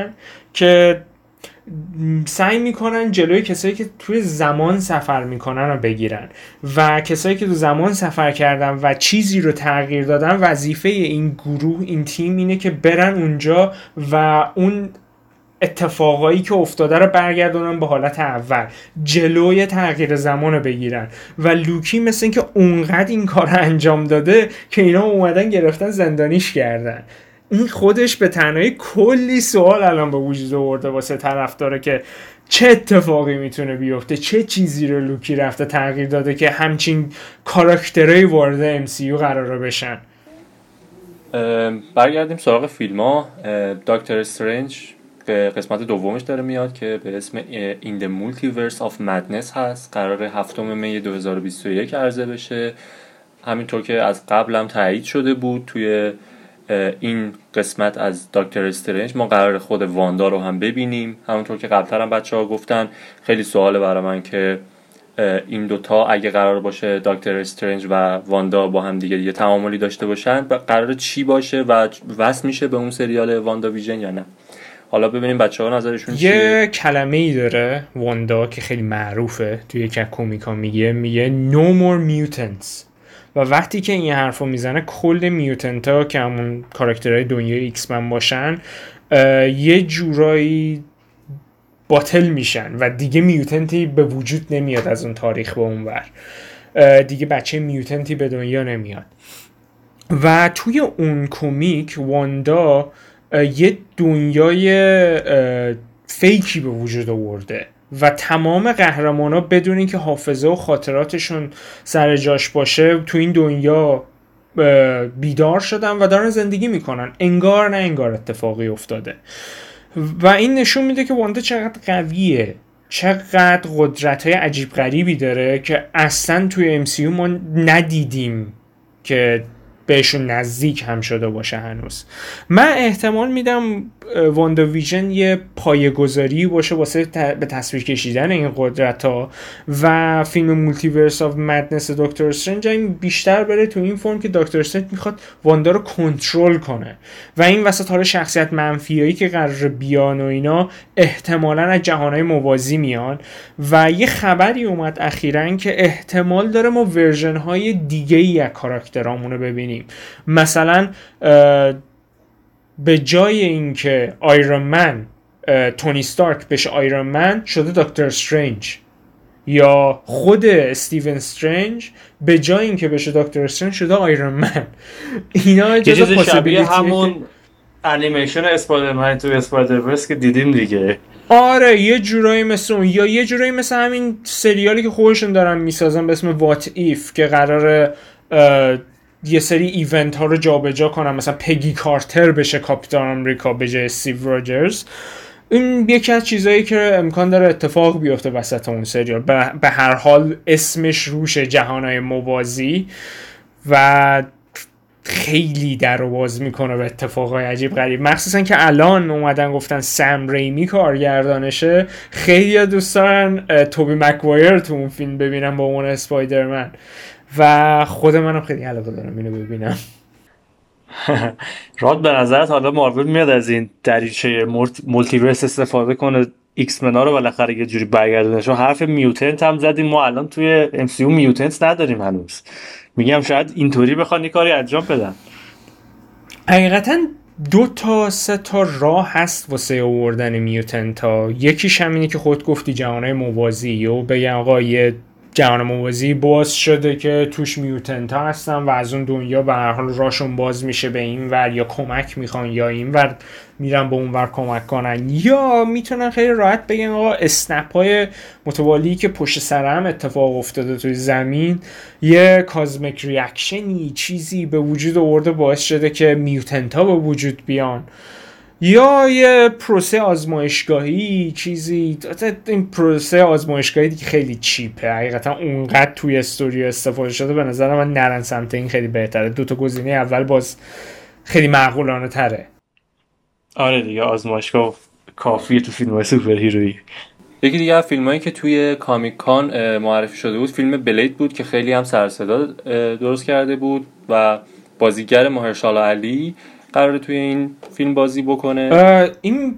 که سعی می‌کنن جلوی کسایی که توی زمان سفر می‌کنن رو بگیرن. و کسایی که تو زمان سفر کردن و چیزی رو تغییر دادن وظیفه این گروه این تیم اینه که برن اونجا و اون اتفاقایی که افتاده رو برگردونن به حالت اول. جلوی تغییر زمان رو بگیرن. و لوکی مثل اینکه اونقدر این کار انجام داده که اینا اومدن گرفتن زندانیش کردن. این خودش به تنهایی کلی سوال الان به وجود آورده واسه طرف داره که چه اتفاقی می‌تونه بیفته چه چیزی رو لوکی رفته تغییر داده که همچین کاراکترهایی وارد MCU قرار بشن؟ برگردیم سراغ فیلم ها دکتر استرنج قسمت دومش داره میاد که به اسم In the Multiverse of Madness هست. قرار هفتم می 2021 عرضه بشه. همینطور که از قبلم تایید شده بود توی این قسمت از دکتر استرنج. ما قرار خود واندا رو هم ببینیم. همونطور که قبلتر هم بچه ها گفتن خیلی سواله برای من که این دوتا اگه قرار باشه دکتر استرنج و واندا با هم دیگه یه تعاملی داشته باشن قرار چی باشه و وصل میشه به اون سریال واندا ویژن یا نه. حالا ببینیم بچه ها نظرشون یه کلمه ای داره واندا که خیلی معروفه. توی یک کومیکا میگه میگه no more mutants. و وقتی که این حرف رو می‌زنه کل mutant ها که همون کاراکترهای دنیای X-Men باشن یه جورایی باطل میشن و دیگه mutant ی به وجود نمیاد از اون تاریخ به اون ور دیگه بچه mutant ی به دنیا نمیاد. و توی اون کمیک واندا یه دنیای fake ی به وجود آورده. و تمام قهرمان ها بدون اینکه حافظه و خاطراتشون سر جاش باشه تو این دنیا بیدار شدن و دارن زندگی می‌کنن. انگار نه انگار اتفاقی افتاده. و این نشون میده که واندا چقدر قویه. چقدر قدرت های عجیب غریبی داره که اصلا توی MCU ما ندیدیم که بهشون نزدیک هم شده باشه هنوز. من احتمال میدم واندا ویژن یه پایگذاری باشه واسه به تصویر کشیدن این قدرت ها و فیلم Multiverse of Madness دکتر استرنج این بیشتر بره تو این فرم که دکتر استرنج می‌خواد واندا رو کنترل کنه. و این وسط حالا شخصیت منفیایی که قرار بیان و اینا احتمالا از جهانهای موازی میان. و یه خبری اومد اخیرا که احتمال داره ما version های دیگه ای از کاراکترامون ببینیم. مثلا به جای اینکه آیرون من تونی ستارک بشه آیرون من شده دکتر استرنج یا خود استیون استرنج به جای اینکه بشه دکتر استرنج شده آیرون من اینا جزء شبیه همون انیمیشن اسپایدرمن تو Spider-Verse که دیدیم دیگه. آره یه جورایی مثل اون یا یه جورایی مثل همین سریالی که خودشون دارن می‌سازن به اسم What If که قرار یه سری ایونت ها رو جابجا کنم مثلا پگی کارتر بشه کاپیتان آمریکا به جای استیو راجرز این یکی از چیزهایی که امکان داره اتفاق بیفته وسط اون سریال به هر حال اسمش روش جهانهای موازی و خیلی در و باز می‌کنه به اتفاقای عجیب غریب. مخصوصا که الان اومدن گفتن سم ریمی کارگردانشه. خیلی دوست دارن توبی مکوایر تو اون فیلم ببینن با عنوان اسپایدرمن. و خود منم خیلی علاقه دارم اینو ببینم. [LAUGHS] راد به نظرت حالا مارول میاد از این دریچه multiverse استفاده کنه X-Men ا رو بالاخره یه جوری برگردونه چون حرف mutant هم زدیم ما الان توی MCU mutant نداریم هنوز. میگم شاید اینطوری بخوان یه کاری انجام بدن. حقیقتا دو تا سه تا راه هست واسه آوردن mutant ها. یکیش همینه که خود گفتی جهانهای موازی و بگن آقا یه جهان موازی باز شده که توش میوتنت ها هستن و از اون دنیا به هر حال راشون باز میشه به این ور یا کمک می‌خوان یا این ور میرن به اون ور کمک کنن. یا می‌تونن خیلی راحت بگن آقا اسنپ های متوالی که پشت سر هم اتفاق افتاده توی زمین یه کازمک ریاکشنی چیزی به وجود آورده باعث شده که میوتنت ها به وجود بیان. یا یه پروسه آزمایشگاهی چیزی. این پروسه آزمایشگاهی دیگه خیلی cheap ه. حقیقتا اونقدر توی استوریو استفاده شده به نظر من نرن سمت این خیلی بهتره. دو تا گزینه اول باز خیلی معقولانه تره. آره دیگه آزمایشگاه کافیه تو فیلم های superhero یی یکی دیگه فیلم هایی که توی Comic Con معرفی شده بود فیلم بلید بود که خیلی هم سرصدا درست کرده بود و بازیگر مهرشالا علی قراره توی این فیلم بازی بکنه؟ این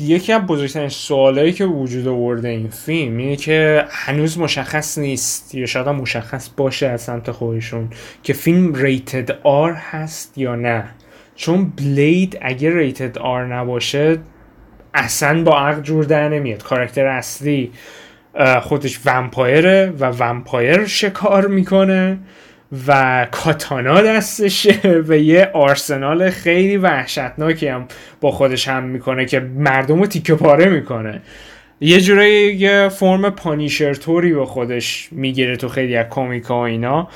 یکی از بزرگترین سوالایی که وجود آورده این فیلم اینه که هنوز مشخص نیست یا شاید مشخص باشه از سمت خودشون که فیلم rated R هست یا نه. چون بلید اگه rated R نباشه اصلا با عقل جور در نمیاد. کاراکتر اصلی خودش vampire ه و vampire شکار می‌کنه. و کاتانا دستشه [LAUGHS] و یه آرسنال خیلی وحشتناکی هم با خودش حمل می‌کنه که مردم رو تیکه پاره می‌کنه. یه جورایی یه فرم پانیشر طوری با خودش می‌گیره تو خیلی از comic ا اینا.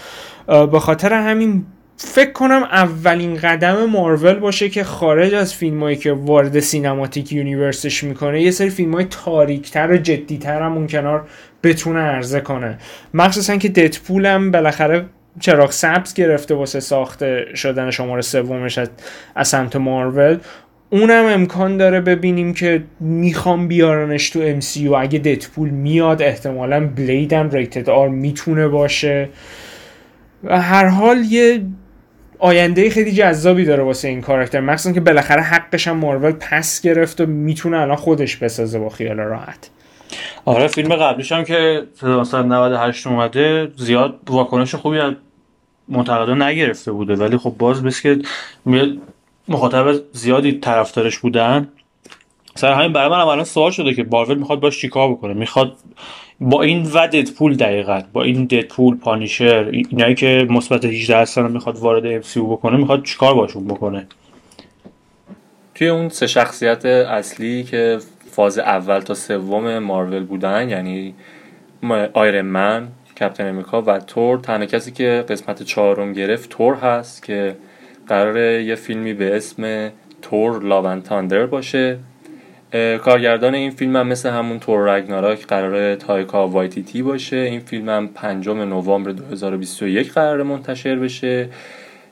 به خاطر همین فکر کنم اولین قدم مارول باشه که خارج از فیلمایی که وارد Cinematic Universe ش می‌کنه یه سری فیلم های تاریکتر و جدیتر هم اون کنار بتونه عرضه کنه. مخصوصا که ددپول هم بالاخره چراغ سبز گرفته واسه ساخته شدن شماره سومش از سمت مارول. اونم امکان داره ببینیم که می‌خوام بیارنش تو MCU اگه ددپول میاد احتمالا بلید هم ریتد آر می‌تونه باشه. و هر حال یه آینده خیلی جذابی داره واسه این کاراکتر. مخصوصا که بالاخره حقش هم مارول پس گرفت و می‌تونه الان خودش بسازه با خیال راحت. آره فیلم قبلیش هم که 1998 اومده زیاد واکنش خوبی از منتقدا نگرفته بوده. ولی خب باز بس که مخاطب زیادی طرفدارش بودن. سر همین برای من الان سوال شده که مارول می‌خواد باش چیکار بکنه؟ می‌خواد با این و ددپول دقیقا با این ددپول پانیشر اینایی که مثبت 18 هستن می‌خواد وارد ام بکنه می‌خواد چیکار باشون بکنه؟ توی اون سه شخصیت اصلی که فاز اول تا سوم مارول بودن یعنی آیرن من کپتن امریکا و تور. تنها کسی که قسمت چهارم گرفت تور هست که قرار یه فیلمی به اسم Thor Love and Thunder باشه. کارگردان این فیلم هم مثل همون تور رگناراک قرار تایکا وایتیتی باشه. این فیلم هم پنجم نوامبر 2021 قرار منتشر بشه.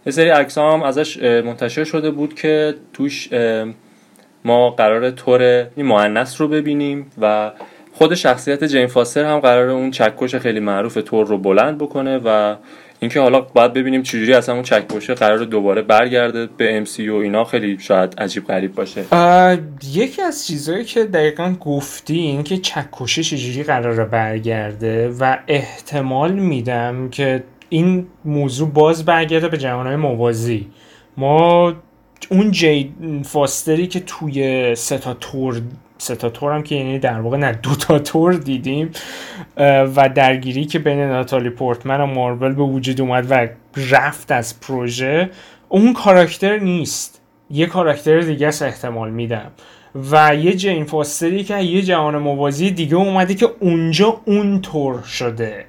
یه سری عکس هم ازش منتشر شده بود که توش ما قرار این معنس رو ببینیم و خود شخصیت جین فاستر هم قرار اون چکش خیلی معروف تور رو بلند بکنه و اینکه حالا باید ببینیم چجوری اصلا اون چکشه قرار دوباره برگرده به ام سی و اینا خیلی شاید عجیب غریب باشه. یکی از چیزهایی که دقیقا گفتی این که چکشه چجوری قرار برگرده و احتمال میدم که این موضوع باز برگرده به جوانهای موازی. ما اون جی فاستری که توی ستا تور ستا تور هم که یعنی در واقع نه دوتا تور دیدیم و درگیری که بین ناتالی پورتمن و مارول به وجود اومد و رفت از پروژه اون کاراکتر نیست. یه کاراکتر دیگه است احتمال میدم. و یه جین فاستری که یه جهان موازی دیگه اومده که اونجا اون تور شده.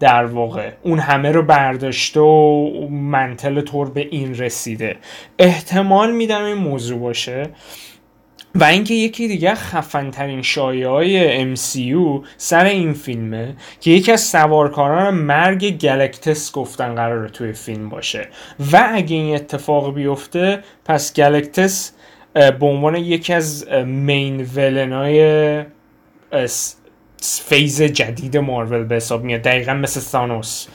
در واقع. اون همه رو برداشته و منتل تور به این رسیده. احتمال میدم این موضوع باشه. و اینکه یکی دیگه خفن ترین های MCU سر این فیلمه که یکی از سوارکاران مرگ گلکتس گفتن قراره توی فیلم باشه. و اگه این اتفاق بیفته پس گلکتس به عنوان یکی از مین ولنای phase جدید مارول به حساب میاد. دقیقا مثل تانوس.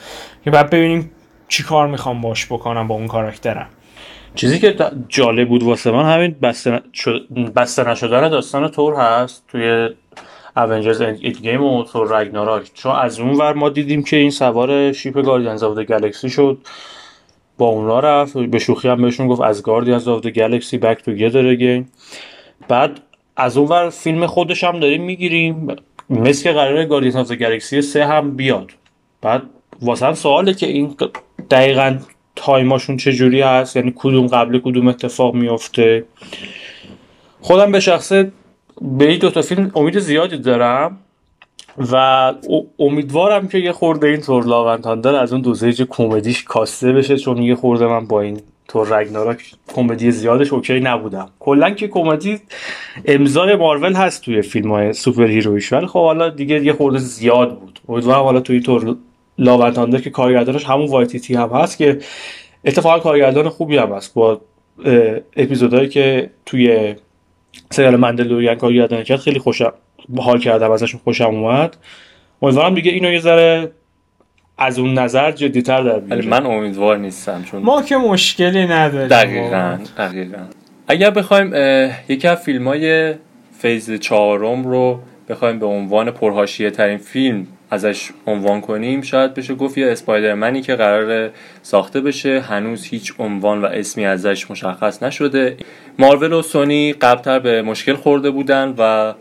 که بعد ببینیم چی کار می‌خوان باش بکنن با اون کاراکترم. چیزی که جالب بود واسه من همین بسته, نشدن داستان تور هست توی Avengers Endgame و تور رگناراک چون از اون ور ما دیدیم که این سوار ship Guardians of Galaxy شد. با اونا رفت. به شوخی هم بهشون گفت Asgardians of Galaxy back together بعد از اون ور فیلم خودش هم داریم می‌گیریم. مثل که قراره Guardians of Galaxy سه هم بیاد. بعد واسه سواله که این دقیقا time اشون چجوری هست یعنی کدوم قبل کدوم اتفاق میفته خودم به شخصه به این دوتا فیلم امید زیادی دارم و امیدوارم که یه خورده این تور از اون dosage کمدیش کاسته بشه چون یه خورده من با این تور رگناراک کمدی زیادش okay نبودم. کلا که کمدی امضای مارول هست توی فیلم های superhero ییش ولی خب حالا دیگه یه خورده زیاد بود. امیدوارم حالا توی Thor Love and Thunder که کارگردانش همون وایتیتی هم هست که اتفاقا کارگردان خوبی هم هست. با اپیزودهایی که توی سریال مندلوریان کارگردانی کرد خیلی خوشم حال کردم ازشون خوشم اومد. امیدوارم دیگه اینو یه ذره از اون نظر جدیتر در بیاره من امیدوار نیستم چون ما که مشکلی نداریم دقیقا دقیقا. اگر بخوایم یکی از فیلم های فیز چهارم رو بخوایم به عنوان پرهاشیه ترین فیلم ازش عنوان کنیم شاید بشه گفت یه اسپایدرمنی که قرار ساخته بشه. هنوز هیچ عنوان و اسمی ازش مشخص نشده. مارول و سونی قبلتر به مشکل خورده بودن و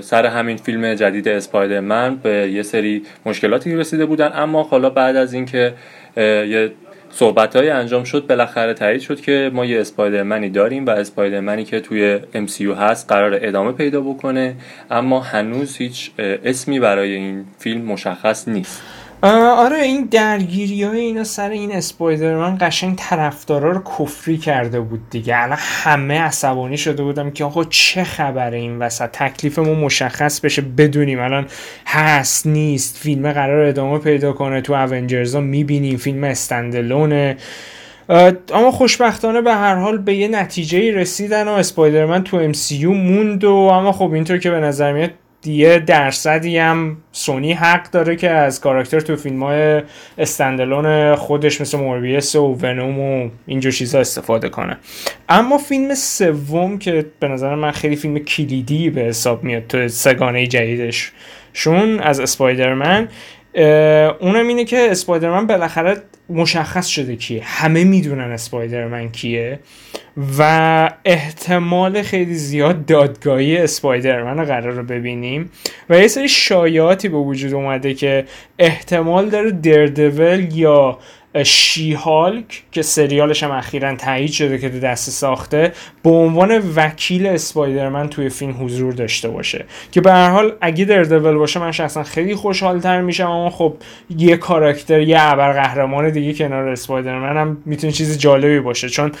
سر همین فیلم جدید اسپایدرمن به یه سری مشکلاتی رسیده بودن اما حالا بعد از اینکه یه صحبت های انجام شد بالاخره تایید شد که ما یه اسپایدرمنی داریم و اسپایدرمنی که توی MCU هست قرار ادامه پیدا بکنه اما هنوز هیچ اسمی برای این فیلم مشخص نیست. آره این درگیری های اینا سر این اسپایدرمن قشنگ طرفدارا رو کفری کرده بود دیگه. الان همه عصبانی شده بودم که آقا چه خبره این وسط؟ تکلیفمون مشخص بشه بدونیم. الان هست نیست. فیلم قرار ادامه پیدا کنه. تو اونجرز ها می‌بینیم. فیلم استندلونه اما خوشبختانه به هر حال به یه نتیجه رسیدن و اسپایدرمن تو ام موند و اما خب اینطور که به نظر میاد یه درصدی هم سونی حق داره که از کاراکتر تو فیلم های استندلون خودش مثل موربیس و ونوم و اینجور چیزا استفاده کنه. اما فیلم سوم که به نظر من خیلی فیلم کلیدی به حساب میاد تو سگانه جدیدش شون از اسپایدرمن اونم اینه که اسپایدرمن بالاخره مشخص شده کیه. همه می‌دونن اسپایدرمن کیه و احتمال خیلی زیاد دادگاهی اسپایدرمن رو قرار رو ببینیم و یه سری شایعاتی به وجود اومده که احتمال داره دردول یا شیهالک که سریالش هم اخیرا تایید شده که تو دست ساخته به عنوان وکیل اسپایدرمن توی فیلم حضور داشته باشه. که به هر حال اگه دردول باشه من شخصا خیلی خوشحال تر میشم. اما خب یه کاراکتر یه ابرقهرمان دیگه کنار اسپایدرمن هم می‌تونه چیز جالبی باشه. چون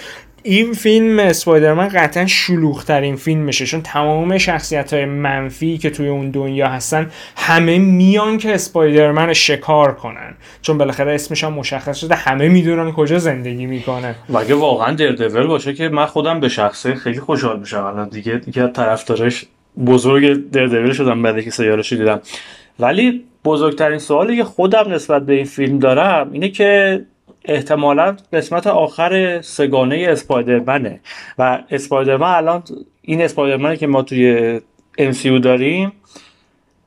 این فیلم اسپایدرمن قطعا شلوغ ترین فیلمشه چون تمام شخصیت های منفی که توی اون دنیا هستن همه میان که اسپایدرمن شکار کنن. چون بالاخره اسمش هم مشخص شده همه می‌دونن کجا زندگی می‌کنه. و اگه واقعا دردول باشه که من خودم به شخصه خیلی خوشحال میشم. الان دیگه دیگه طرفدارش بزرگ دردول شدم بعد که سیارش دیدم. ولی بزرگترین سوالی که خودم نسبت به این فیلم دارم اینه که احتمالا قسمت آخر سگانه اسپایدرمنه. و اسپایدرمن الان این اسپایدرمنی که ما توی MCU داریم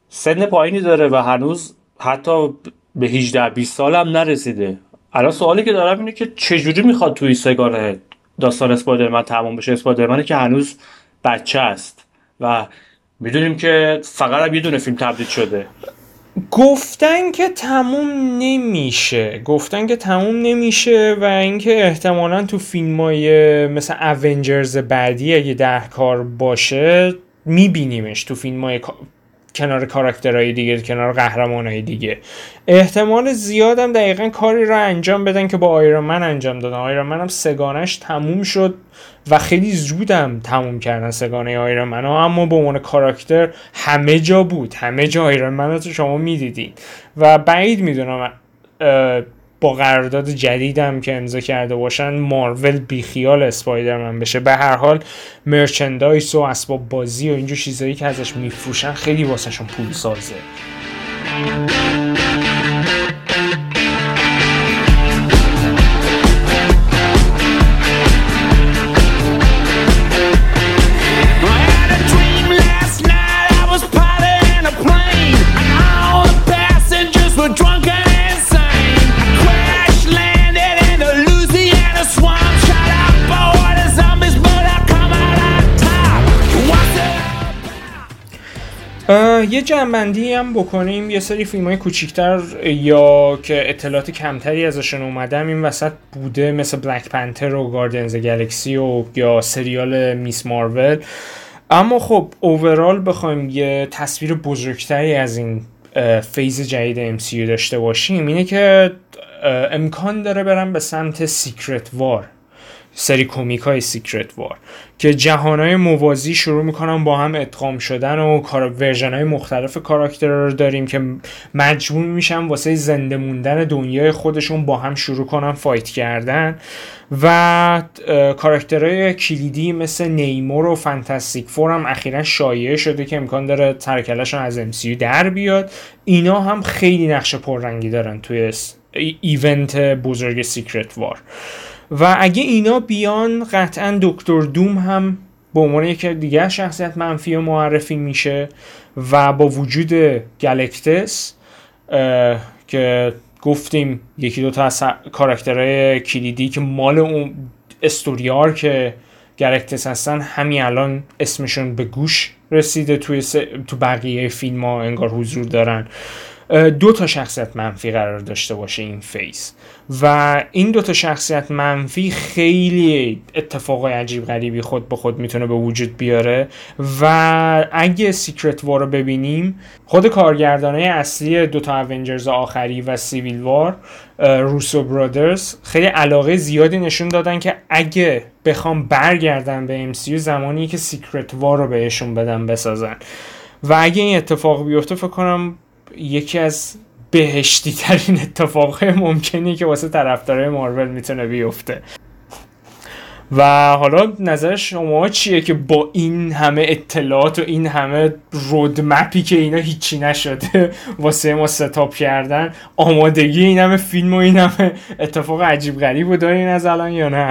سن پایینی داره و هنوز حتی به 18 20 سال هم نرسیده. الان سوالی که دارم اینه که چجوری می‌خواد توی سگانه داستان اسپایدرمن تمام بشه؟ اسپایدرمنی که هنوز بچه است. و می‌دونیم که فقط یه دونه فیلم تبدیل شده. گفتن که تموم نمیشه. گفتن که تموم نمیشه و اینکه احتمالا تو فیلم های مثل اونجرز بعدی اگه ده کار باشه میبینیمش تو فیلم های کنار کاراکترهای دیگه کنار قهرمانهای دیگه. احتمال زیادم دقیقا کاری رو انجام بدن که با آیرون انجام دادن. آیرون هم سگانش تموم شد و خیلی زودم تموم کردن سگانه آیرون من اما به عنوان کاراکتر همه جا بود. همه جا آیرون من تو شما می‌دیدین. و بعید می‌دونم با قرارداد جدیدم که امضا کرده باشن مارول بیخیال اسپایدرمن بشه. به هر حال مرچندایس و اسباب بازی و اینجور چیزایی که ازش میفروشن خیلی واسهشون پول سازه یه جمع‌بندی هم بکنیم یه سری فیلم های کوچیکتر یا که اطلاعات کمتری ازشون اومده این وسط بوده مثل بلک پنتر و Guardians Galaxy و یا سریال میس مارول اما خب overall بخوایم یه تصویر بزرگتری از این phase جدید MCU داشته باشیم اینه که امکان داره برم به سمت Secret War سری comic های Secret War که جهان های موازی شروع می‌کنن با هم ادغام شدن و version های مختلف کاراکتر رو داریم که مجبور میشن واسه زنده موندن دنیای خودشون با هم شروع کنن fight کردن و کاراکترهای کلیدی مثل نیمور و فانتاستیک فور هم اخیرا شایعه شده که امکان داره سر و کلشون از MCU در بیاد. اینا هم خیلی نقش پررنگی دارن توی event بزرگ Secret War. و اگه اینا بیان قطعا دکتر دوم هم به عنوان یک دیگر شخصیت منفی و معرفی میشه و با وجود گلکتس که گفتیم یکی دو تا از کاراکترهای کلیدی که مال اون story arc گلکتس هستن همین الان اسمشون به گوش رسیده توی تو بقیه فیلم ها انگار حضور دارن. دو تا شخصیت منفی قرار داشته باشه این phase. و این دو تا شخصیت منفی خیلی اتفاقای عجیب غریبی خود به خود می‌تونه به وجود بیاره. و اگه Secret War رو ببینیم خود کارگردانه اصلی دو تا Avengers آخری و Civil War Russo Brothers خیلی علاقه زیادی نشون دادن که اگه بخوام برگردن به MCU زمانی که Secret War رو بهشون بدن بسازن. و اگه این اتفاق بیفته فکر کنم یکی از بهشتی ترین اتفاق ممکنی که واسه طرفدارای مارول می‌تونه بیفته. و حالا نظر شما چیه که با این همه اطلاعات و این همه رودمپی که اینا هیچی نشده [LAUGHS] واسه ما ستاپ کردن آمادگی این همه فیلم و این همه اتفاق عجیب غریب رو دارین از الان یا نه؟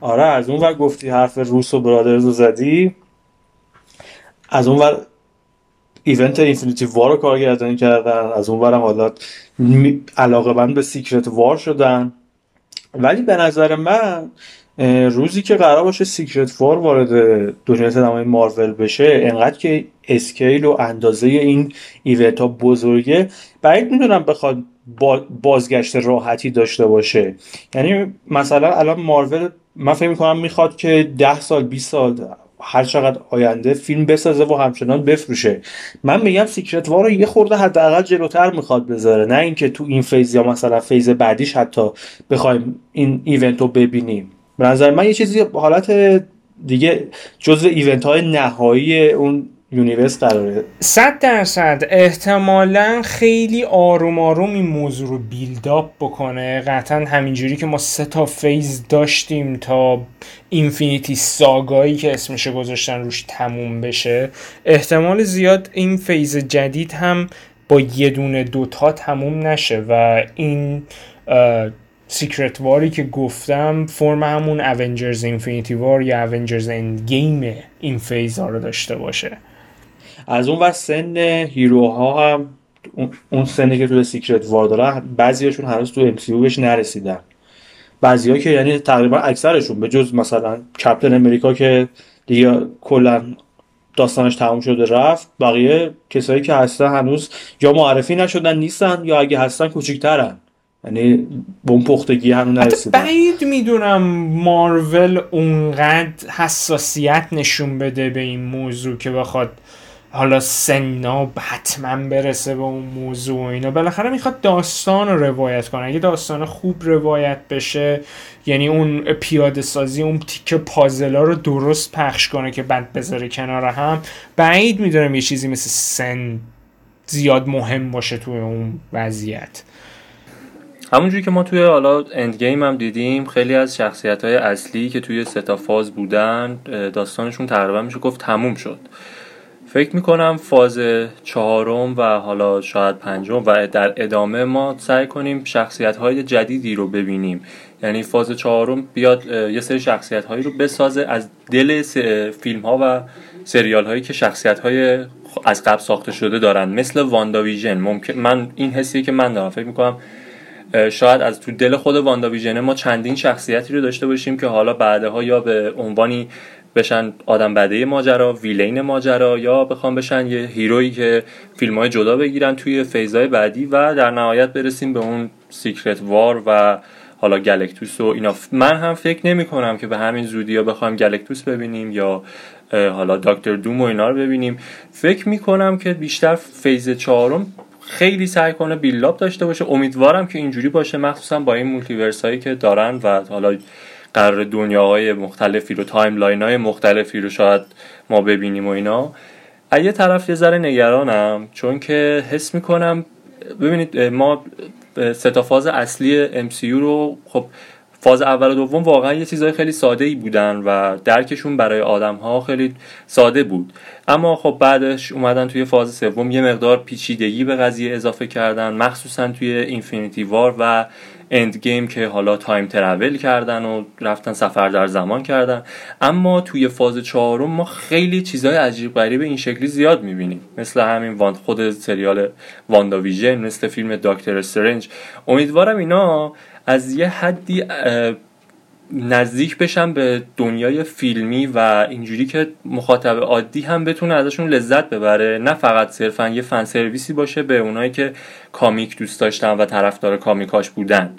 آره از اون ور گفتی حرف روس و برادرز رو زدی از اون ور event Infinity War رو کارگردانی کردن. از اون ورم حالا علاقه من به Secret War شدن. ولی به نظر من روزی که قرار باشه Secret War وارد دنیای سینمای مارول بشه انقدر که scale و اندازه این event ها بزرگه. بعید می‌دونم بخواد بازگشت راحتی داشته باشه. یعنی مثلا الان مارول من فکر می‌کنم می‌خواد که ده سال 20 سال هر چقدر آینده فیلم بسازه و همچنان بفروشه. من میگم Secret War رو یه خورده حداقل جلوتر می‌خواد بذاره. نه اینکه تو این phase یا مثلا phase بعدیش حتی بخوایم این event رو ببینیم. به نظر من یه چیزی حالت دیگه جزء event های نهایی اون universe قراره. صد درصد. احتمالا خیلی آروم آروم این موضوع رو build up بکنه. قطعا همینجوری که ما سه تا phase داشتیم تا Infinity Saga یی که اسمش گذاشتن روش تموم بشه. احتمال زیاد این phase جدید هم با یه دونه دوتا تموم نشه و این Secret War ی که گفتم فرم همون Avengers Infinity War یا Avengers Endgame این phase ها رو داشته باشه. از اون ور سن hero ها هم اون سنی که توی Secret War دارن بعضیاشون هنوز تو ام بهش نرسیدن. بعضیا که یعنی تقریبا اکثرشون به جز مثلا کپتن امریکا که دیگه کلا داستانش تموم شده رفت بقیه کسایی که هستن هنوز یا معرفی نشدن نیستن یا اگه هستن کوچیکترن. یعنی به اون پختگی هنوز نرسیدن. بعید می‌دونم مارول اونقدر حساسیت نشون بده به این موضوع که بخواد حالا سنا حتما برسه به اون موضوع و اینا. بالاخره می‌خواد داستان رو روایت کنه. اگه داستان خوب روایت بشه یعنی اون پیاده سازی اون تیک پازلا رو درست پخش کنه که بعد بذاره کنار هم. بعید می‌دونم یه چیزی مثل سن زیاد مهم باشه توی اون وضعیت. همونجوری که ما توی حالا اند گیم هم دیدیم خیلی از شخصیت های اصلی که توی ستا فاز بودن داستانشون تقریبا میشه گفت تموم شد. فکر می‌کنم فاز چهارم و حالا شاید پنجم و در ادامه ما سعی کنیم شخصیت های جدیدی رو ببینیم. یعنی فاز چهارم بیاد یه سری شخصیت هایی رو بسازه از دل فیلم ها و سریال هایی که شخصیت های از قبل ساخته شده دارن. مثل واندا ممکن من این حسیه که من دارم. فکر می‌کنم شاید از تو دل خود واندا ما چندین شخصیتی رو داشته باشیم که حالا بعدها یا به عنوانی بشن آدم بده ماجرا villain ماجرا یا بخوام بشن یه hero یی که فیلم های جدا بگیرن توی phase های بعدی و در نهایت برسیم به اون Secret War و حالا گلکتوس و اینا. من هم فکر نمی کنم که به همین زودی یا بخوایم گلکتوس ببینیم یا حالا دکتر دوم و اینا رو ببینیم. فکر می کنم که بیشتر phase چهارم خیلی سعی کنه build up داشته باشه. امیدوارم که اینجوری باشه مخصوصا با این multiverse هایی که دارن و حالا قرار دنیاهای مختلفی رو timeline های مختلفی رو شاید ما ببینیم و اینا. یه طرف یه ذره نگرانم چون که حس می‌کنم ببینید ما سه تا فاز اصلی MCU رو خب فاز اول و دوم واقعا یه چیزای خیلی ساده ای بودن و درکشون برای آدم ها خیلی ساده بود. اما خب بعدش اومدن توی فاز سوم یه مقدار پیچیدگی به قضیه اضافه کردن مخصوصا توی Infinity War و Endgame که حالا time travel کردن و رفتن سفر در زمان کردن. اما توی فاز چهارم ما خیلی چیزهای عجیب غریب این شکلی زیاد می‌بینیم. مثل همین خود سریال واندا ویژن مثل فیلم داکتر استرنج امیدوارم اینا از یه حدی نزدیک بشن به دنیای فیلمی و اینجوری که مخاطب عادی هم بتونه ازشون لذت ببره. نه فقط صرفا یه فن سرویسی باشه به اونایی که کامیک دوست داشتن و طرفدار کامیکاش بودن.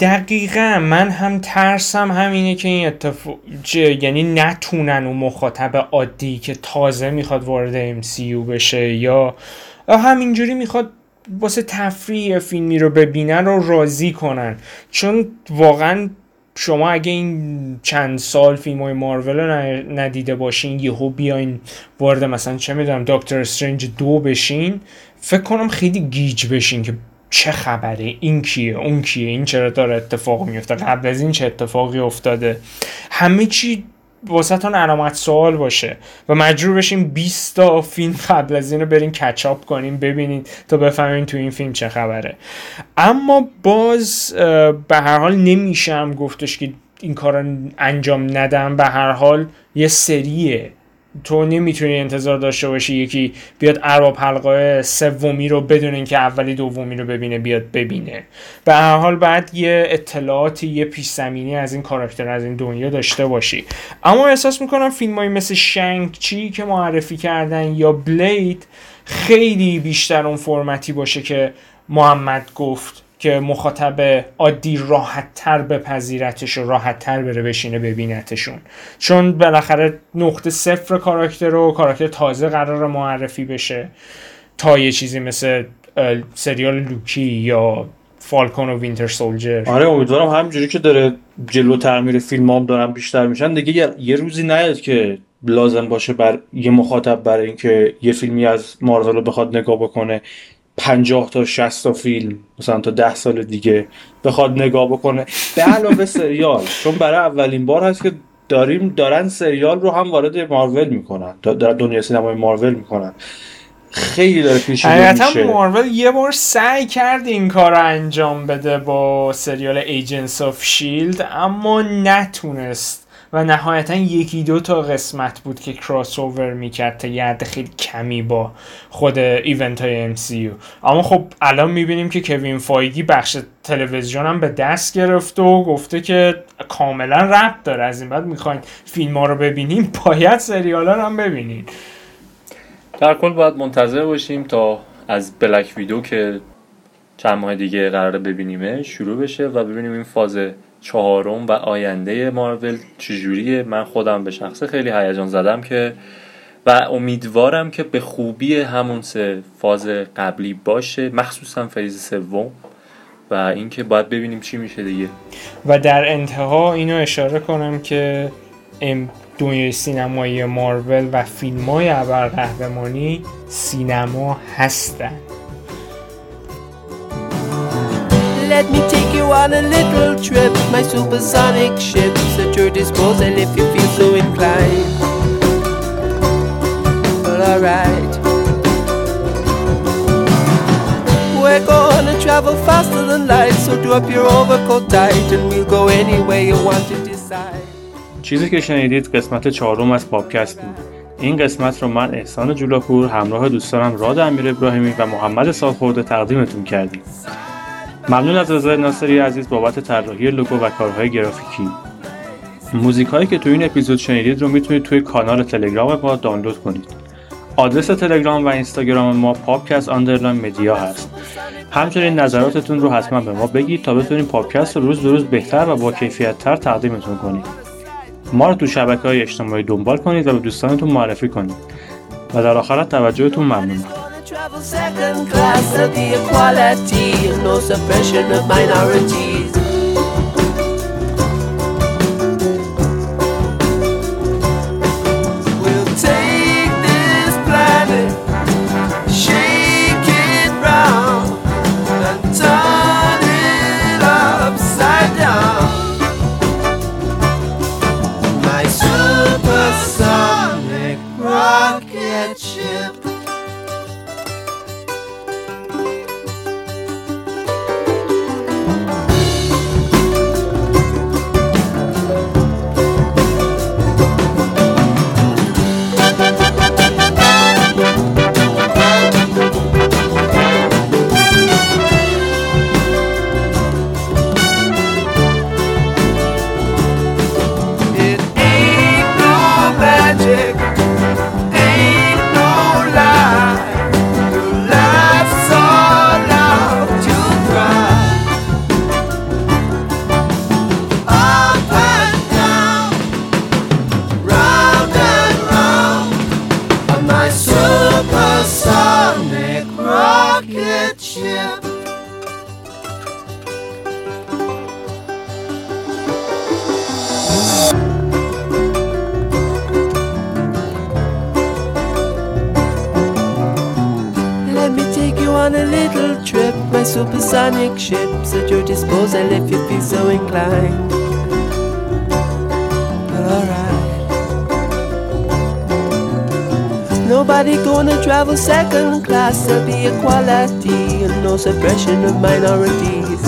دقیقا من هم ترسم همینه که این اتفاق یعنی نتونن اون مخاطب عادی که تازه می‌خواد وارد MCU بشه یا همینجوری می‌خواد واسه تفریح فیلمی رو ببینن رو راضی کنن. چون واقعا شما اگه این چند سال فیلم های مارول رو ندیده باشین یهو بیاین وارد مثلا چه می‌دونم دکتر استرنج دو بشین فکر کنم خیلی گیج بشین که چه خبره این کیه اون کیه این چرا داره اتفاق میفته قبل از این چه اتفاقی افتاده. همه چی واسهتون علامت سوال باشه و مجبور بشیم 20 تا فیلم قبل از اینو برین کچاپ کنیم ببینید تا بفهمین تو این فیلم چه خبره. اما باز به هر حال نمیشم گفتش که این کار انجام ندم. به هر حال یه سریه. تو نمی‌تونی انتظار داشته باشی یکی بیاد ارباب حلقه سومی رو بدون اینکه اولی دومی رو ببینه بیاد ببینه. به هر حال بعد یه اطلاعاتی یه پیش از این کاراکتر از این دنیا داشته باشی. اما احساس می‌کنم فیلم های مثل شنگ چی که معرفی کردن یا Blade خیلی بیشتر اون فرمتی باشه که محمد گفت. که مخاطب عادی راحت تر بپذیرتش و راحت تر بره بشینه ببینتشون. چون بالاخره نقطه صفر کاراکتر و کاراکتر تازه قرار معرفی بشه. تا یه چیزی مثل سریال لوکی یا Falcon و Winter Soldier. آره امیدوارم همینجوری که داره جلو تعمیر فیلم هم دارن بیشتر میشن. دیگه یه روزی نیاد که لازم باشه بر یه مخاطب برای اینکه یه فیلمی از مارول رو بخواد نگاه بکنه. 50 تا 60 تا فیلم مثلا تا 10 سال دیگه بخواد نگاه بکنه. به علاوه سریال چون برای اولین بار هست که داریم دارن سریال رو هم وارد مارول می‌کنن در دنیا سینمای مارول می‌کنن. خیلی داره پیش میشه. مارول یه بار سعی کرد این کار انجام بده با سریال Agents of Shield اما نتونست. و نهایتا یکی دو تا قسمت بود که کراس اوور می‌کرد تا یه خیلی کمی با خود event های MCU اما خب الان می‌بینیم که کوین فایگی بخش تلویزیون هم به دست گرفته و گفته که کاملا ربط داره. از این بعد می‌خواین فیلم ها رو ببینیم [LAUGHS] باید سریال ها رو هم ببینید در کل باید منتظر باشیم تا از بلک ویدو که چند ماه دیگه قراره ببینیمه شروع بشه و ببینیم این فاز چهارم و آینده مارول چجوریه؟ من خودم به شخصه خیلی هیجان زدم که و امیدوارم که به خوبی همون سه فاز قبلی باشه مخصوصا فیز سوم و اینکه باید ببینیم چی میشه دیگه. و در انتها اینو اشاره کنم که دنیای سینمایی مارول و فیلم های ابرقهرمانی سینما هستن. Let me you on a little trip. My supersonic ship's at your disposal if you feel so inclined. Well, alright. We're gonna travel faster than light, so drop your overcoat tight and we'll go anywhere you want to decide. چیزی که شنیدید قسمت چهارم از پاپکست بود. این قسمت رو من احسان جولاپور همراه دوستانم راد امیر ابراهیمی و محمد سالخورده تقدیمتون کردیم. ممنون از رضا ناصری عزیز بابت طراحی لوگو و کارهای گرافیکی. موزیک هایی که تو این اپیزود شنیدید رو می‌تونید توی کانال تلگرام ما دانلود کنید. آدرس تلگرام و اینستاگرام ما پاپکست underline media هست. همچنین نظراتتون رو حتما به ما بگید تا بتونیم پاپکست رو روز به روز بهتر و با کیفیت تر تقدیمتون کنیم. ما رو تو شبکه های اجتماعی دنبال کنید و به دوستانتون معرفی کنید. و در آخرت توجهتون ممنونم travel second class at the equality, no suppression of minority. suppression of minorities